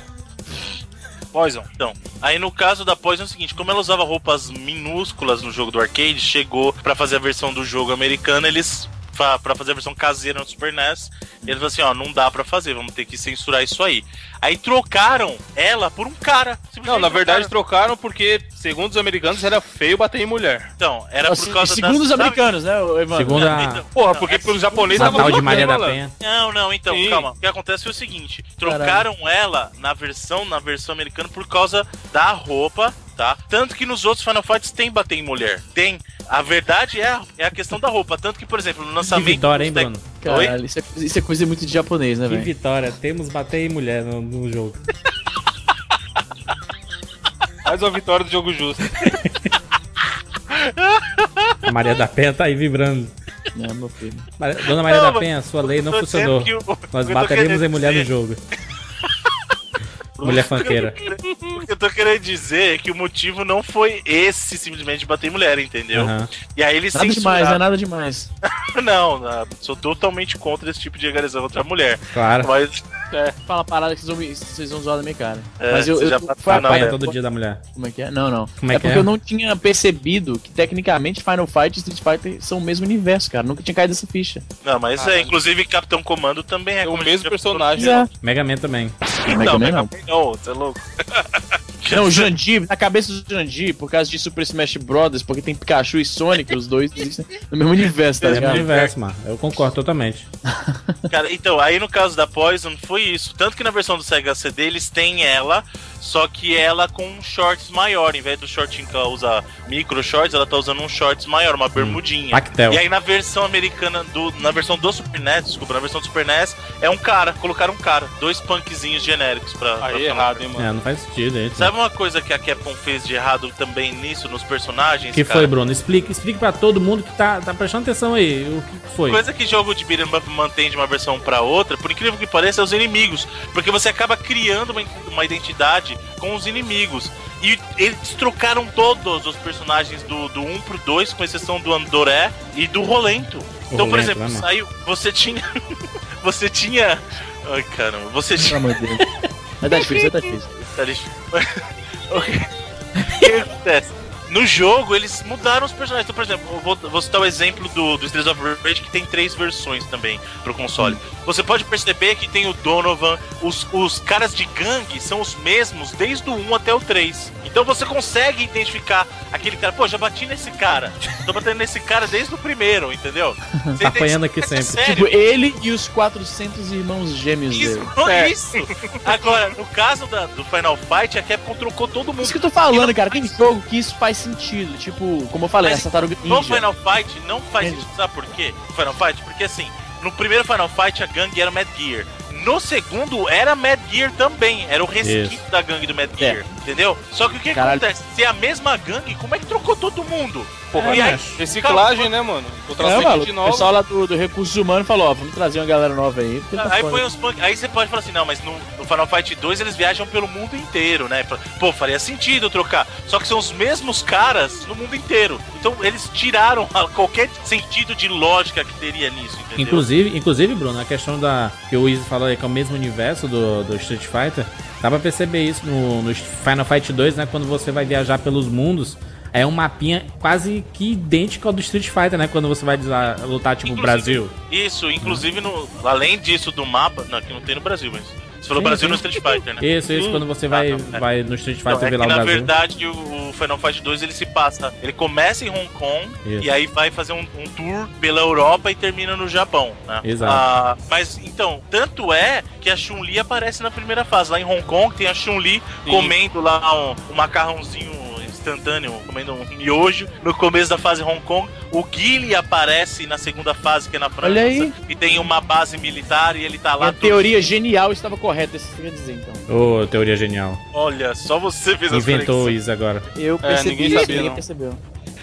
Poison. Então, aí no caso da Poison é o seguinte, como ela usava roupas minúsculas no jogo do arcade, chegou pra fazer a versão do jogo americano, eles fa- pra fazer a versão caseira no Super NES, eles falaram assim, ó, não dá pra fazer, vamos ter que censurar isso aí. Aí trocaram ela por um cara. Não, na verdade trocaram. trocaram porque, segundo os americanos, era feio bater em mulher. Então, era Nossa, por causa segundo das- os sabe- americanos, né, Evandro? Segundo Não, a, então- Porra, Não, porque é pelos japoneses a tava de Maria da. Penha. Não, não, então, Sim. calma. O que acontece é o seguinte: trocaram ela na versão, na versão americana por causa da roupa, tá? Tanto que nos outros Final Fights tem bater em mulher. Tem. A verdade é a, é a questão da roupa. Tanto que, por exemplo, no Que lançamento. vitória, hein, Bruno? Caralho, isso é, isso é coisa muito de japonês, né, Que velho? vitória. Temos bater em mulher no, no jogo. Mais uma vitória do jogo justo. A Maria da Penha tá aí vibrando. Não, meu filho. Dona Maria Não, da Penha, sua lei não funcionou. que o- Nós que bateremos em mulher no dizer- jogo. Mulher fanqueira. O que eu tô querendo dizer é que o motivo não foi esse simplesmente de bater em mulher, entendeu? Aham. E aí eles Nada demais, não é nada demais. Não, não, sou totalmente contra esse tipo de agressão contra a mulher. Claro. Mas. Fala a parada que vocês vão, me- vocês vão zoar da minha cara. É, Mas eu, eu já foi bateu a na Apanha né? todo dia da mulher. Como é que é? Não, não. Como é é que porque é? eu não tinha percebido que tecnicamente Final Fight e Street Fighter são o mesmo universo, cara. Nunca tinha caído essa ficha. Não, mas é, inclusive Capitão Comando também é É o a mesmo personagem. Já. Mega Man também. Mega Não, Man Mega não. Man não, você é louco. Não, o Jandir, na cabeça do Jandir, por causa de Super Smash Brothers, porque tem Pikachu e Sonic, os dois existem no mesmo universo, tá É o mesmo ligado? universo, mano. Eu concordo totalmente. Cara, então, aí no caso da Poison foi isso. Tanto que na versão do Sega CD eles têm ela, só que ela com um shorts maior. Em vez do shortinho que ela usa micro shorts, ela tá usando um shorts maior, uma bermudinha. Pactel. E aí na versão americana, do, na versão do Super NES, desculpa, na versão do Super NES, é um cara, colocaram um cara, dois punkzinhos genéricos pra. pra Aí falar. errado, hein, mano. É, não faz sentido, hein? Sabe uma coisa que a Capcom fez de errado também nisso, nos personagens? que cara? foi, Bruno? Explica, explica pra todo mundo que tá, tá prestando atenção aí. O que que foi? Coisa que jogo de beat'em up mantém de uma versão pra outra, por incrível que pareça, é os inimigos. Porque você acaba criando uma, uma identidade com os inimigos. E eles trocaram todos os personagens do, do 1 pro 2, com exceção do Andoré e do Rolento. Então, por Rolento, exemplo, né, saiu. Você tinha. você tinha. Ai, caramba. Você tinha. Mas tá difícil, tá difícil. Tá lixo. Ok. O que acontece? No jogo eles mudaram os personagens. Então, por exemplo, eu vou, vou citar o exemplo do, do Streets of Rage, que tem três versões também pro console. Você pode perceber que tem o Donovan, os, os caras de gangue são os mesmos desde o 1 até o 3. Então você consegue identificar aquele cara, pô, já bati nesse cara. Tô batendo nesse cara desde o primeiro, entendeu? Você Tá apanhando aqui sempre. É Tipo, ele e os 400 irmãos gêmeos Isso, dele. É. isso. Agora, no caso da- do Final Fight, a Capcom trocou todo mundo. Isso que eu tô falando, cara. Tem jogo que isso faz sentido. Tipo, como eu falei, Mas essa tartaruga No ninja. Final Fight não faz Entendi. sentido, sabe por quê? No Final Fight, porque assim, no primeiro Final Fight a gangue era Mad Gear. No segundo era Mad Gear também, era o resquício da gangue do Mad Gear, entendeu? Só que o que Caralho. acontece? Se é a mesma gangue, como é que trocou todo mundo? Porra, E aí, reciclagem, né, mano? Trazer É, gente mano, o nova. pessoal lá do, do Recursos Humanos falou, ó, vamos trazer uma galera nova aí. tá Aí foda. põe os punk. Aí você pode falar assim, não, mas no, no Final Fight 2 eles viajam pelo mundo inteiro, né? Pô, faria sentido trocar. Só que são os mesmos caras no mundo inteiro. Então eles tiraram qualquer sentido de lógica que teria nisso, entendeu? Inclusive, inclusive, Bruno, a questão da. que o Easy falou aí, que é o mesmo universo do, do Street Fighter, dá pra perceber isso no, no Final Fight 2, né? Quando você vai viajar pelos mundos. É um mapinha quase que idêntico ao do Street Fighter, né? Quando você vai lutar, tipo, Inclusive- Brasil. Isso, inclusive, no, além disso do mapa. Não, que não tem no Brasil, mas. Falou Sim, Brasil sim. no Street Fighter, né? Isso, isso, quando você Ah, vai, tá, é. vai no Street Fighter Então, é ver lá o na Brasil. verdade o, o Final Fight 2 ele se passa. Ele começa em Hong Kong Isso. e aí vai fazer um, um tour pela Europa e termina no Japão, né? Exato. Ah, mas então, tanto é que a Chun-Li aparece na primeira fase. Lá em Hong Kong tem a Chun-Li comendo lá um, um macarrãozinho instantâneo, comendo um miojo. No começo da fase Hong Kong, o Guile aparece na segunda fase, que é na França. Olha aí. E tem uma base militar e ele tá lá. A teoria genial estava correta, isso que eu ia dizer, então. Ô, teoria genial. Olha, só você fez Inventou isso agora. Eu É, percebi, ninguém ninguém, sabia, ninguém percebeu.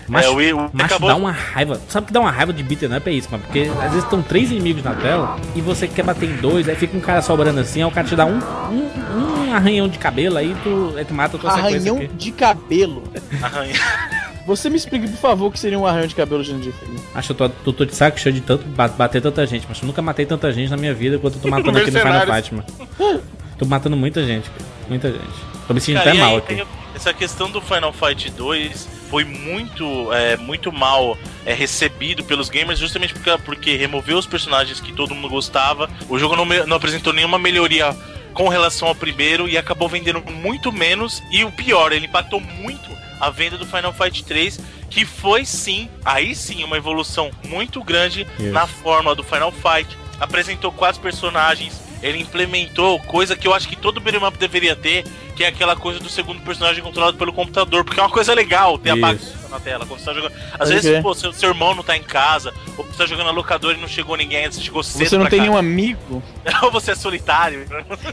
Mas, É, o- o- mas dá uma raiva. Sabe que dá uma raiva de beat'em up é isso, mano? Porque às vezes estão três inimigos na tela e você quer bater em dois, aí fica um cara sobrando assim, aí o cara te dá um, um, um arranhão de cabelo, aí tu, aí tu mata a tua sequência Arranhão aqui. de cabelo. Arranha. Você me explique, por favor, o que seria um arranhão de cabelo de Jandir Acho que eu tô, tô, tô de saco cheio de tanto ba- bater tanta gente, mas eu nunca matei tanta gente na minha vida quanto eu tô matando aqui no Final Fight, mano. Tô matando muita gente, cara. Muita gente. Tô me sentindo Cara, até mal aí, aqui. essa questão do Final Fight 2 foi muito, é, muito mal é, recebido pelos gamers, justamente porque, porque removeu os personagens que todo mundo gostava. O jogo não, não apresentou nenhuma melhoria com relação ao primeiro e acabou vendendo muito menos. E o pior, ele impactou muito a venda do Final Fight 3, que foi sim, aí sim, uma evolução muito grande Isso. na forma do Final Fight. Apresentou quatro personagens. Ele implementou coisa que eu acho que todo beat'em up deveria ter, que é aquela coisa do segundo personagem controlado pelo computador, porque é uma coisa legal ter a Isso. bagunça na tela quando você tá jogando. Às Pode vezes, pô, seu, seu irmão não tá em casa, ou você tá jogando na locadora e não chegou ninguém, você chegou cedo Você não pra tem cá. nenhum amigo? ou você é solitário.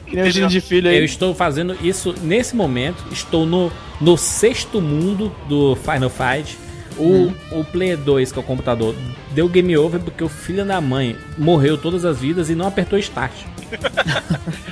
Que nem Jandir Filho aí. Eu estou fazendo isso nesse momento. Estou no, no sexto mundo do Final Fight. O, o Player 2, que é o computador, deu game over porque o filho da mãe morreu todas as vidas e não apertou start.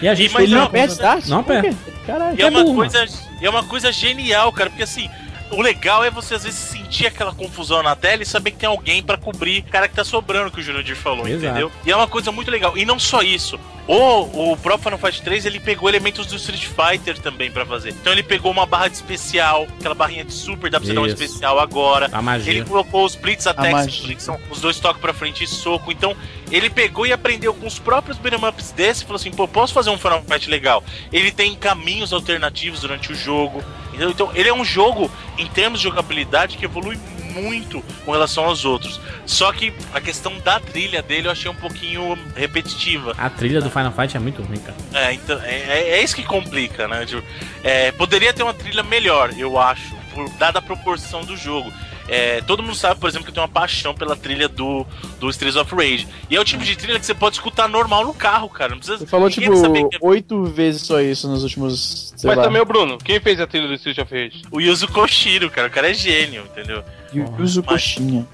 E a gente mas fez Ele não conta- start? Não aperta. Caralho. E é, é uma coisa, e é uma coisa genial, cara, porque assim, o legal é você às vezes sentir aquela confusão na tela e saber que tem alguém pra cobrir o cara que tá sobrando, que o Jurandir falou, Exato. entendeu? E é uma coisa muito legal. E não só isso. O, o próprio Final Fight 3 ele pegou elementos do Street Fighter também pra fazer. Então ele pegou uma barra de especial, aquela barrinha de super, dá pra você dar um especial agora. A magia. Ele colocou os Blitz Attacks, que são os dois toques pra frente e soco. Então, ele pegou e aprendeu com os próprios beat'em ups desse e falou assim: pô, posso fazer um Final Fight legal? Ele tem caminhos alternativos durante o jogo. Entendeu? Então, ele é um jogo, em termos de jogabilidade, que evolui muito com relação aos outros. Só que a questão da trilha dele eu achei um pouquinho repetitiva. A trilha do Final Fight é muito ruim, cara. É, então, é, é- é isso que complica, né? Tipo, é, poderia ter uma trilha melhor, eu acho, por, dada a proporção do jogo. É, todo mundo sabe, por exemplo, que eu tenho uma paixão pela trilha do, do Streets of Rage. E é o tipo de trilha que você pode escutar normal no carro, cara. Não precisa Você falou, tipo, é oito vezes só isso nos últimos. Sei Mas lá. também o Bruno, quem fez a trilha do Street of Rage? o Yuzo Koshiro, cara. O cara é gênio, entendeu? E o Yuzo Mas- Coxinha.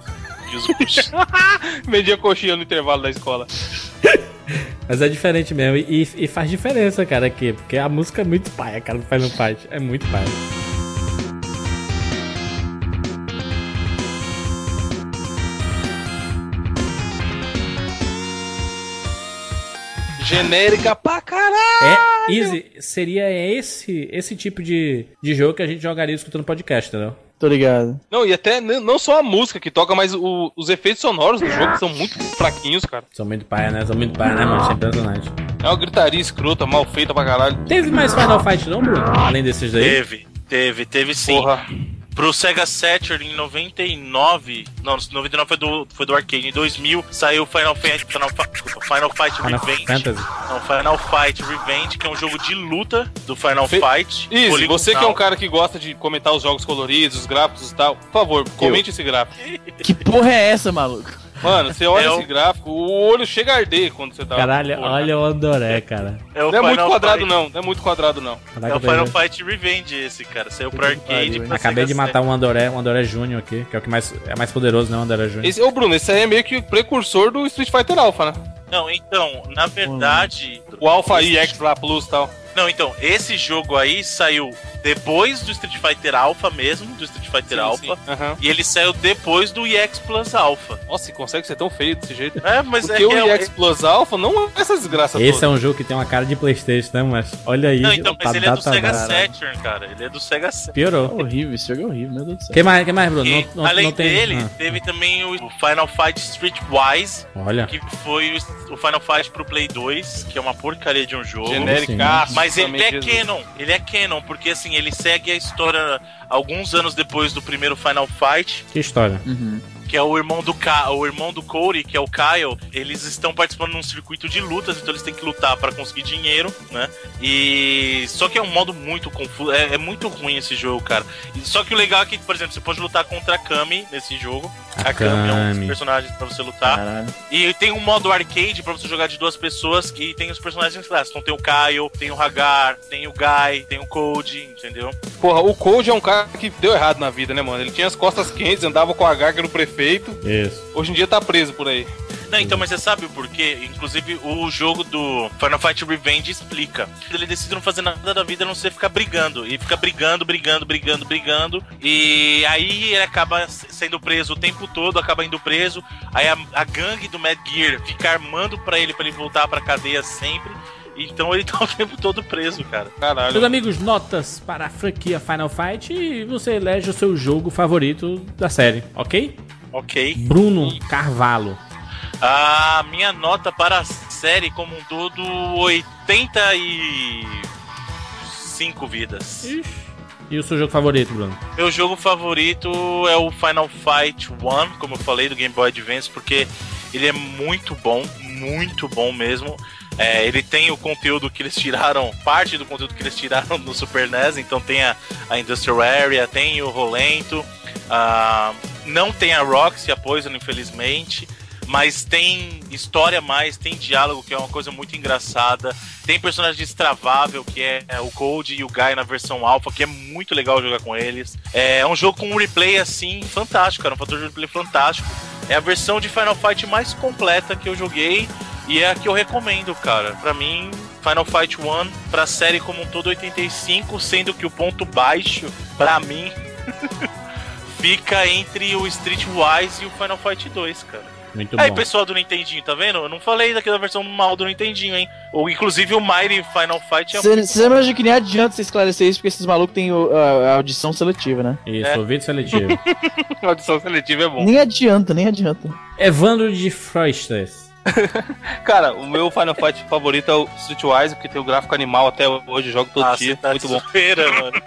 Yuzo Koshiro. Media coxinha no intervalo da escola. Mas é diferente mesmo. E, e faz diferença, cara, aqui. Porque a música é muito paia, cara, do Final Fight. É muito paia. Genérica pra caralho! É, Easy, seria esse esse tipo de, de jogo que a gente jogaria escutando podcast, entendeu? Tô ligado. Não, e até não só a música que toca, mas o- os efeitos sonoros do jogo são muito fraquinhos, cara. São muito paia, né? São muito paia, né, mano? Isso é impressionante. É uma gritaria escrota, mal feita pra caralho. Teve mais Final Fight não, Bruno? Além desses daí? Teve, teve, teve sim. Porra. Pro Sega Saturn em 99. Não, 99 foi do, foi do arcade. Em 2000 saiu Final Fight, Final, Final Fight Final Revenge. Fantasy. Não, Final Fight Revenge, que é um jogo de luta do Final Fe- Fight. Isso, você que é um cara que gosta de comentar os jogos coloridos, os gráficos e tal, por favor, comente esse gráfico. Que porra é essa, maluco? Mano, você olha É o- esse gráfico, o olho chega a arder quando você tá. Caralho, Porra. olha o Andoré, cara. É o Não é muito quadrado, Fight. não. Não é muito quadrado, não. É Caraca, o Final. Fight Revenge esse, cara. Saiu pro arcade. pariu, pra Acabei de matar um Andoré, um Andoré Júnior aqui, que é o que mais é mais poderoso, né? O Andoré Júnior. Esse, ô, Bruno, esse aí é meio que o precursor do Street Fighter Alpha, né? Não, então, na verdade. O Alpha EX lá Plus e tal. Não, então, esse jogo aí saiu depois do Street Fighter Alpha mesmo, do Street Fighter Sim, Alpha. sim. Aham. E ele saiu depois do EX Plus Alpha. Nossa, e consegue ser tão feio desse jeito. É, mas Porque é o que é, EX Plus Alpha não é essa desgraça Esse toda. é um jogo que tem uma cara de Playstation, né, mas olha aí. Não, então, mas tá ele é do. Sega Saturn, cara. Ele é do Sega Saturn. Piorou. horrível, esse jogo é horrível, meu Deus do céu. que mais, que mais, Bruno? E, Não, não, além não tem... dele, Ah, teve também o Final Fight Streetwise, olha. que foi o o Final Fight pro Play 2, que é uma porcaria de um jogo. Genéricaço. Mas ele é Jesus. canon, ele é canon, porque assim, ele segue a história alguns anos depois do primeiro Final Fight, Que história. Que é o irmão do Ka o irmão do Cody, que é o Kyle, eles estão participando de um circuito de lutas, então eles têm que lutar para conseguir dinheiro, né? E só que é um modo muito confuso, é, é muito ruim esse jogo, cara. E- Só que o legal é que, por exemplo, você pode lutar contra a Kami nesse jogo. A, Kami é um dos personagens pra você lutar. Caralho. E tem um modo arcade pra você jogar de duas pessoas que tem os personagens clássicos. Então tem o Kyle, tem o Hagar, tem o Guy, tem o Cody, entendeu? Porra, o Code é um cara que deu errado na vida, né, mano? Ele tinha as costas quentes, andava com a garga no prefeito. Isso. Hoje em dia tá preso por aí. Não, então, mas você sabe o porquê? Inclusive, o jogo do Final Fight Revenge explica. Ele decide não fazer nada da vida a não ser ficar brigando. E fica brigando, brigando, brigando, brigando. E aí ele acaba sendo preso o tempo todo, acaba indo preso. Aí a, a gangue do Mad Gear fica armando pra ele, pra ele voltar pra cadeia sempre. Então ele tá o tempo todo preso, cara. Meus Caralho. amigos, notas para a franquia Final Fight e você elege o seu jogo favorito da série, ok? Ok. Bruno Carvalho. A minha nota para a série como um todo, 85 vidas. E o seu jogo favorito, Bruno? Meu jogo favorito é o Final Fight 1, como eu falei, do Game Boy Advance, porque ele é muito bom, muito bom mesmo. É, ele tem o conteúdo que eles tiraram, parte do conteúdo que eles tiraram no Super NES, então tem a, a Industrial Area, tem o Rolento, ah, não tem a Roxy, a Poison, infelizmente, mas tem história mais, tem diálogo, que é uma coisa muito engraçada, tem personagem destravável, que é o Code e o Guy na versão alpha, que é muito legal jogar com eles. É um jogo com um replay assim fantástico, cara, um fator de replay fantástico. É a versão de Final Fight mais completa que eu joguei e é a que eu recomendo, cara. Pra mim, Final Fight 1 pra série como um todo 85, sendo que o ponto baixo pra mim fica entre o Streetwise e o Final Fight 2, cara. Muito Aí, bom. pessoal do Nintendinho, tá vendo? Eu não falei daquela versão mal do Nintendinho, hein? Ou inclusive o Mighty Final Fight é Você você lembra de que nem adianta você esclarecer isso, porque esses malucos têm o- a, audição seletiva, né? Isso, É. ouvido seletivo. Audição seletiva é bom. Nem adianta, nem adianta. Evandro de Freustes. Cara, o meu Final Fight favorito é o Streetwise, porque tem o gráfico animal até hoje, jogo todo Ah, dia. tá Muito bom. zoeira, mano.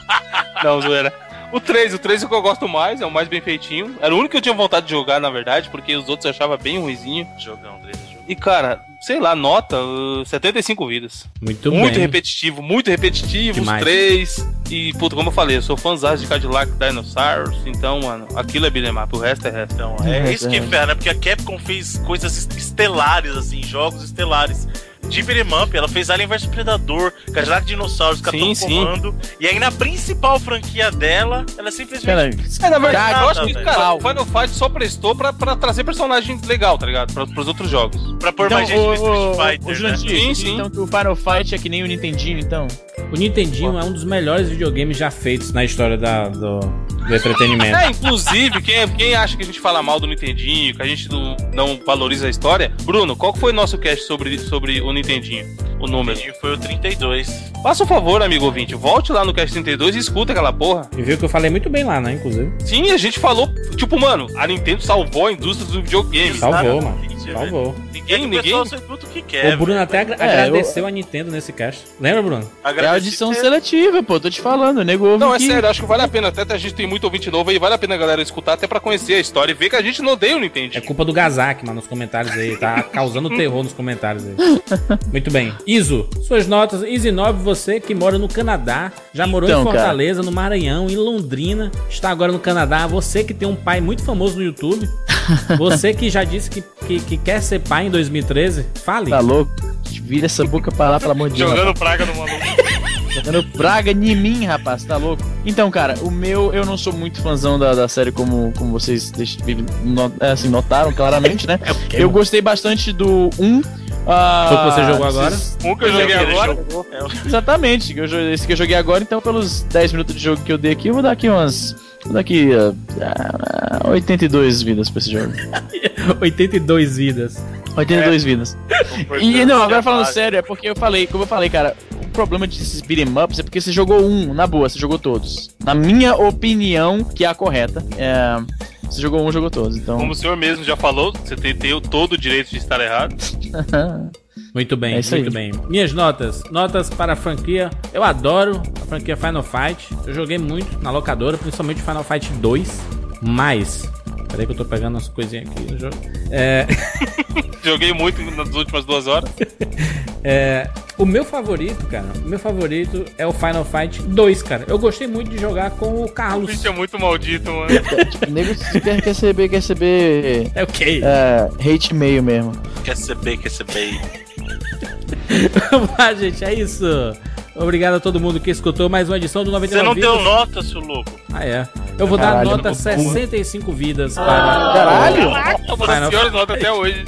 Não, zoeira. O 3, o 3 é o que eu gosto mais, é o mais bem feitinho. Era o único que eu tinha vontade de jogar, na verdade, porque os outros eu achava bem ruizinho. Jogão, André, jogão. E, cara, sei lá, nota uh, 75 vidas. Muito, muito bem. repetitivo, muito repetitivo, Demais. os três. E, puta, como eu falei, eu sou fãzão de Cadillac Dinosaurs, então, mano, aquilo é beat'em up, o resto é resto. Então, é É, isso que é né? Porque a Capcom fez coisas est- estelares, assim, jogos estelares. De beat'em up, ela fez Alien vs Predador, Cadillac Dinossauros, Capitão Sim, sim. Comando. E aí na principal franquia dela, ela simplesmente. É, na verdade, Nada, eu acho que, velho. cara, o Final Fight só prestou pra, pra trazer personagens legal, tá ligado? Pra, pros outros jogos. Pra pôr Então, mais gente no o, Street o, Fighter. o né? Jurandir, Sim, sim. então que o Final Fight é que nem o Nintendinho, então? O Nintendinho é um dos melhores videogames já feitos na história da, do, do entretenimento. É, inclusive, quem, quem acha que a gente fala mal do Nintendinho, que a gente não, não valoriza a história, Bruno, qual foi o nosso cast sobre, sobre o Nintendinho? o número. Foi o 32. Faça um favor, amigo ouvinte, volte lá no Cast 32 e escuta aquela porra. E viu que eu falei muito bem lá, né, inclusive. Sim, a gente falou, tipo, mano, a Nintendo salvou a indústria do videogame. Salvou, mano. Notícia, Salvou. Ninguém, Ninguém- escuta o que quer. o Bruno velho. até agra- É, agradeceu a Nintendo nesse cast. Lembra, Bruno? É a Agradeci- audição seletiva, pô, tô te falando, nego ouve Não, é que- sério, acho que vale a pena. Até a gente tem muito ouvinte novo aí, vale a pena a galera escutar até pra conhecer a história e ver que a gente não odeia o Nintendo. É culpa do Gazak, mano, nos comentários aí. Tá causando terror nos comentários aí. Muito bem. Iso, suas notas. Easy 9, você que mora no Canadá, já morou Então, em Fortaleza, no Maranhão, em Londrina, está agora no Canadá. Você que tem um pai muito famoso no YouTube. Você que já disse que, que, que quer ser pai em 2013, fale. Tá louco? Vira essa boca pra lá, pelo amor de Deus. Jogando rapaz. praga no maluco. Jogando praga em mim, rapaz, tá louco? Então, cara, o meu, eu não sou muito fãzão da, da série como, como vocês é, assim, notaram claramente, né? eu gostei bastante do 1. ah, Foi o que você jogou agora? Um que eu joguei agora. é, Exatamente, esse que eu joguei agora, então pelos 10 minutos de jogo que eu dei aqui, eu vou dar aqui umas. Vou dar aqui ah, ah, 82 vidas pra esse jogo. 82 vidas. 82 vidas. o E não, agora falando sério, é porque eu falei, como eu falei, cara, o problema desses beat'em ups é porque você jogou um, na boa, você jogou todos. Na minha opinião, que é a correta, é, você jogou um, jogou todos. Então, Como o senhor mesmo já falou, você tem, tem todo o direito de estar errado. Muito bem, É muito aí. bem. Minhas notas. Notas para a franquia. Eu adoro a franquia Final Fight. Eu joguei muito na locadora, principalmente Final Fight 2. Mas. Peraí que eu tô pegando as coisinhas aqui no jogo. É. Joguei muito nas últimas duas horas. É, o meu favorito, cara, o meu favorito é o Final Fight 2, cara. Eu gostei muito de jogar com o O Carlos. bicho é muito maldito, mano. o nego quer receber, quer receber É ok. é, hate mail mesmo. Quer saber, quer saber. Vamos lá, gente, é isso. Obrigado a todo mundo que escutou mais uma edição do 99 Você não Vidas. deu nota, seu louco. Ah, é. Eu vou Caralho, dar nota eu tô 65 vidas para Caralho! Caraca, uma Final das piores notas até hoje.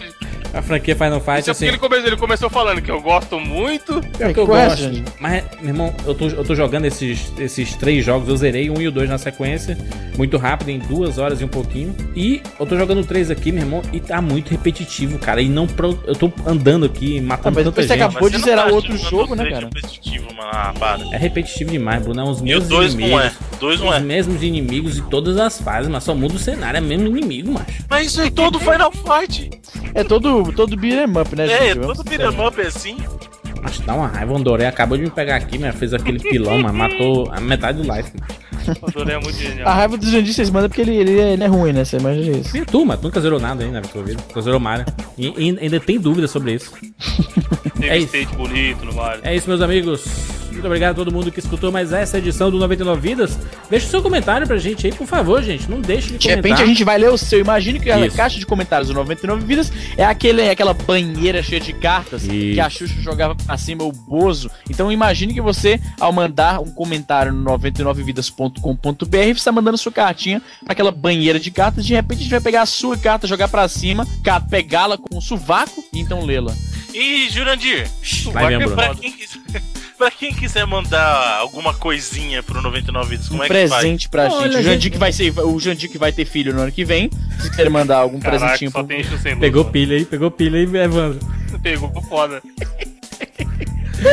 A franquia Final Fight. Isso é porque Assim, ele, come- ele começou falando que eu gosto muito. é o que eu Correto, gosto. Mas, meu irmão, eu tô, eu tô jogando esses, esses três jogos. Eu zerei um e o dois na sequência. Muito rápido, em duas horas e um pouquinho. E eu tô jogando três aqui, meu irmão, e tá muito repetitivo, cara. E não. Pro, eu tô andando aqui, Ah, matando mas tanta você gente. acabou de zerar tá outro jogo, né, cara? repetitivo, mano. Ah, para. É repetitivo demais, Bruno. É os E o 2 inimigos. não é. 2 não Os é. mesmos inimigos de todas as fases, mas só muda o cenário, é mesmo inimigo, macho. Mas isso é todo Final Fight. É todo, todo beat'em up, né, É, gente? todo beat'em up é assim. Mas dá uma raiva, o Andoré acabou de me pegar aqui, mas fez aquele pilão, mas matou a metade do life. mano. O Doré é muito A genial. raiva dos Jandir vocês mandam porque ele, ele, é, ele é ruim, né? Você imagina isso. E tu, mas tu nunca zerou nada ainda na tua vida. Tu zerou Mario. E, e ainda tem dúvida sobre isso. Teve é isso. state bonito no Mario. É isso, meus amigos. Muito obrigado a todo mundo que escutou mais essa edição do 99 Vidas. Deixa o seu comentário pra gente aí, por favor, gente. Não deixe de De comentar. repente a gente vai ler o seu. Imagine que a Isso. caixa de comentários do 99 Vidas é aquele, aquela banheira cheia de cartas Isso. que a Xuxa jogava pra cima, o Bozo. Então imagine que você, ao mandar um comentário no 99vidas.com.br, você está mandando sua cartinha pra aquela banheira de cartas. De repente a gente vai pegar a sua carta, jogar pra cima, pegá-la com o sovaco e então lê-la. E, Jurandir, Vai mesmo, pra, quem quiser, pra quem quiser mandar alguma coisinha pro 99 Vidas, como um é que faz? presente pra Olha, gente. O Jandir que vai ser, o Jandir que vai ter filho no ano que vem. Se quiser mandar algum Caraca, presentinho só pro tem isso sem luz. Pegou mano. pilha aí, pegou pilha aí, Evandro. Pegou foda.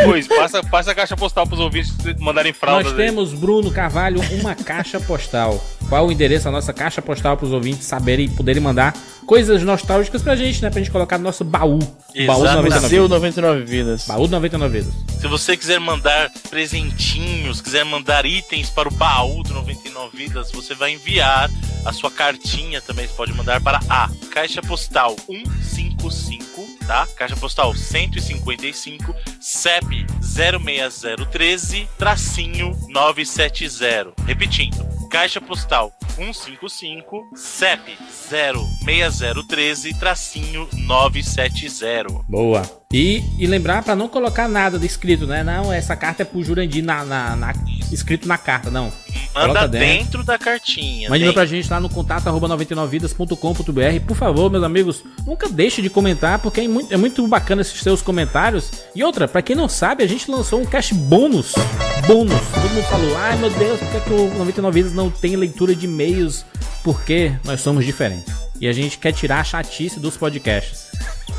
Pois, passa, passa a caixa postal pros ouvintes mandarem fraldas Nós aí. temos, Bruno Carvalho, uma caixa postal. Qual o endereço da nossa caixa postal para os ouvintes saberem e poderem mandar coisas nostálgicas pra gente, né? Pra gente colocar no nosso baú. Baú Exato. 99 seu vidas. 99 vidas. Baú do 99 vidas. Se você quiser mandar presentinhos, quiser mandar itens para o baú do 99 Vidas, você vai enviar a sua cartinha também. Você pode mandar para a Caixa Postal 155, tá? Caixa Postal 155, CEP 06013, tracinho 970. Repetindo. Caixa Postal 155, CEP 06013, tracinho 970. Boa. E, e lembrar pra não colocar nada de escrito, né? Não, essa carta é pro Jurandir na, na, na- escrito na carta, não. Manda dentro. dentro da cartinha. Mande dentro. pra gente lá no contato arroba 99vidas.com.br. Por favor, meus amigos, nunca deixe de comentar, porque é muito, é muito bacana esses seus comentários. E outra, pra quem não sabe, a gente lançou um cash bônus. Bônus. Todo mundo falou, ai meu Deus, por que, que o 99 Vidas não tem leitura de e-mails? Porque nós somos diferentes. E a gente quer tirar a chatice dos podcasts.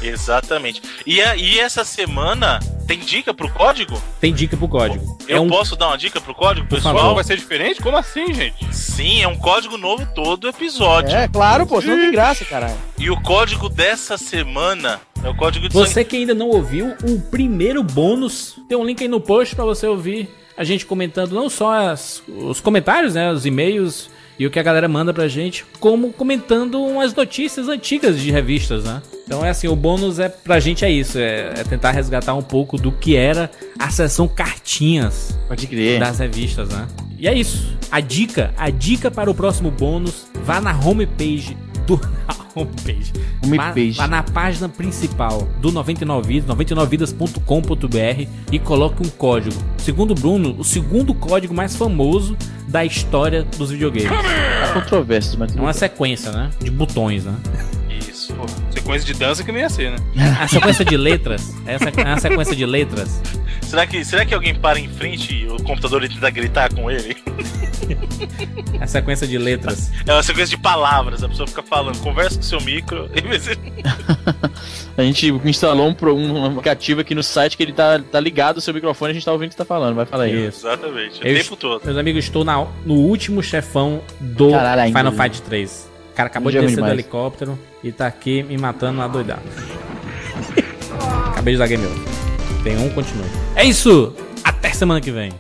Exatamente. E, a- e essa semana tem dica pro código? Tem dica pro código. Eu é um posso dar uma dica pro código, Por pessoal? favor. Vai ser diferente? Como assim, gente? Sim, é um código novo todo episódio. É, claro, pô, tem graça, caralho. E o código dessa semana é o código de Você que ainda não ouviu o primeiro bônus, tem um link aí no post pra você ouvir a gente comentando não só as- os comentários, né, os e-mails e o que a galera manda pra gente, como comentando umas notícias antigas de revistas, né? Então é assim, o bônus é pra gente é isso, é, é tentar resgatar um pouco do que era a seção cartinhas Pode crer. das revistas, né? E é isso. A dica, a dica para o próximo bônus, vá na homepage do homepage. Homepage. Vá, vá na página principal do 99 Vidas, 99vidas.com.br e coloque um código. Segundo o Bruno, o segundo código mais famoso da história dos videogames. Há controvérsias, mas É uma sequência, né? De botões, né? Isso. Pô, sequência de dança que não ia ser, né? A sequência de letras. Essa é uma sequência de letras. Será que, será que alguém para em frente e o computador ele tenta gritar com ele? É a sequência de letras. É uma sequência de palavras, a pessoa fica falando, conversa com seu micro. e você- A gente instalou um, um aplicativo aqui no site que ele tá, tá ligado ao seu microfone e a gente tá ouvindo o que você tá falando. Vai falar aí. Isso. Exatamente, o Eu tempo todo. Meus amigos, estou na- no último chefão do Caralho, ainda. Final Fight 3. O cara acabou de é descer do helicóptero e tá aqui me matando na doidada. Acabei de dar game over. Tem um, continua. É isso! Até semana que vem.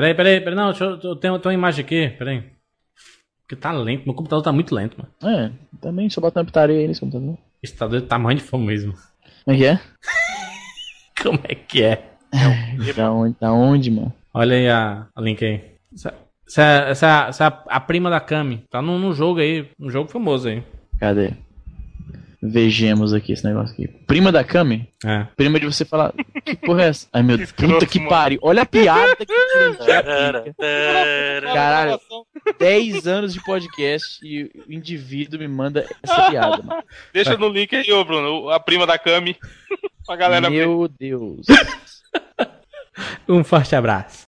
Peraí, peraí, peraí. Não, deixa eu, eu tenho, eu tenho uma imagem aqui, peraí. Porque tá lento, meu computador tá muito lento, mano. É, também só botar uma pitaria aí nesse computador. Esse tá do tamanho de fome mesmo. Como é que é? Como é que é? Da onde, da onde, mano? Olha aí a, a link aí. Essa, essa, essa, essa é a prima da Kami. Tá num, num jogo aí, um jogo famoso aí. Cadê? Vejamos aqui esse negócio aqui. Prima da Kami? É. Prima de você falar. Que porra é essa? Ai meu Deus, puta que pariu. Olha a piada que tarara. Caralho, 10 anos de podcast e o indivíduo me manda essa piada, mano. Deixa no link aí, ô Bruno, a prima da Kami. pra galera ver. Meu Deus. Um forte abraço.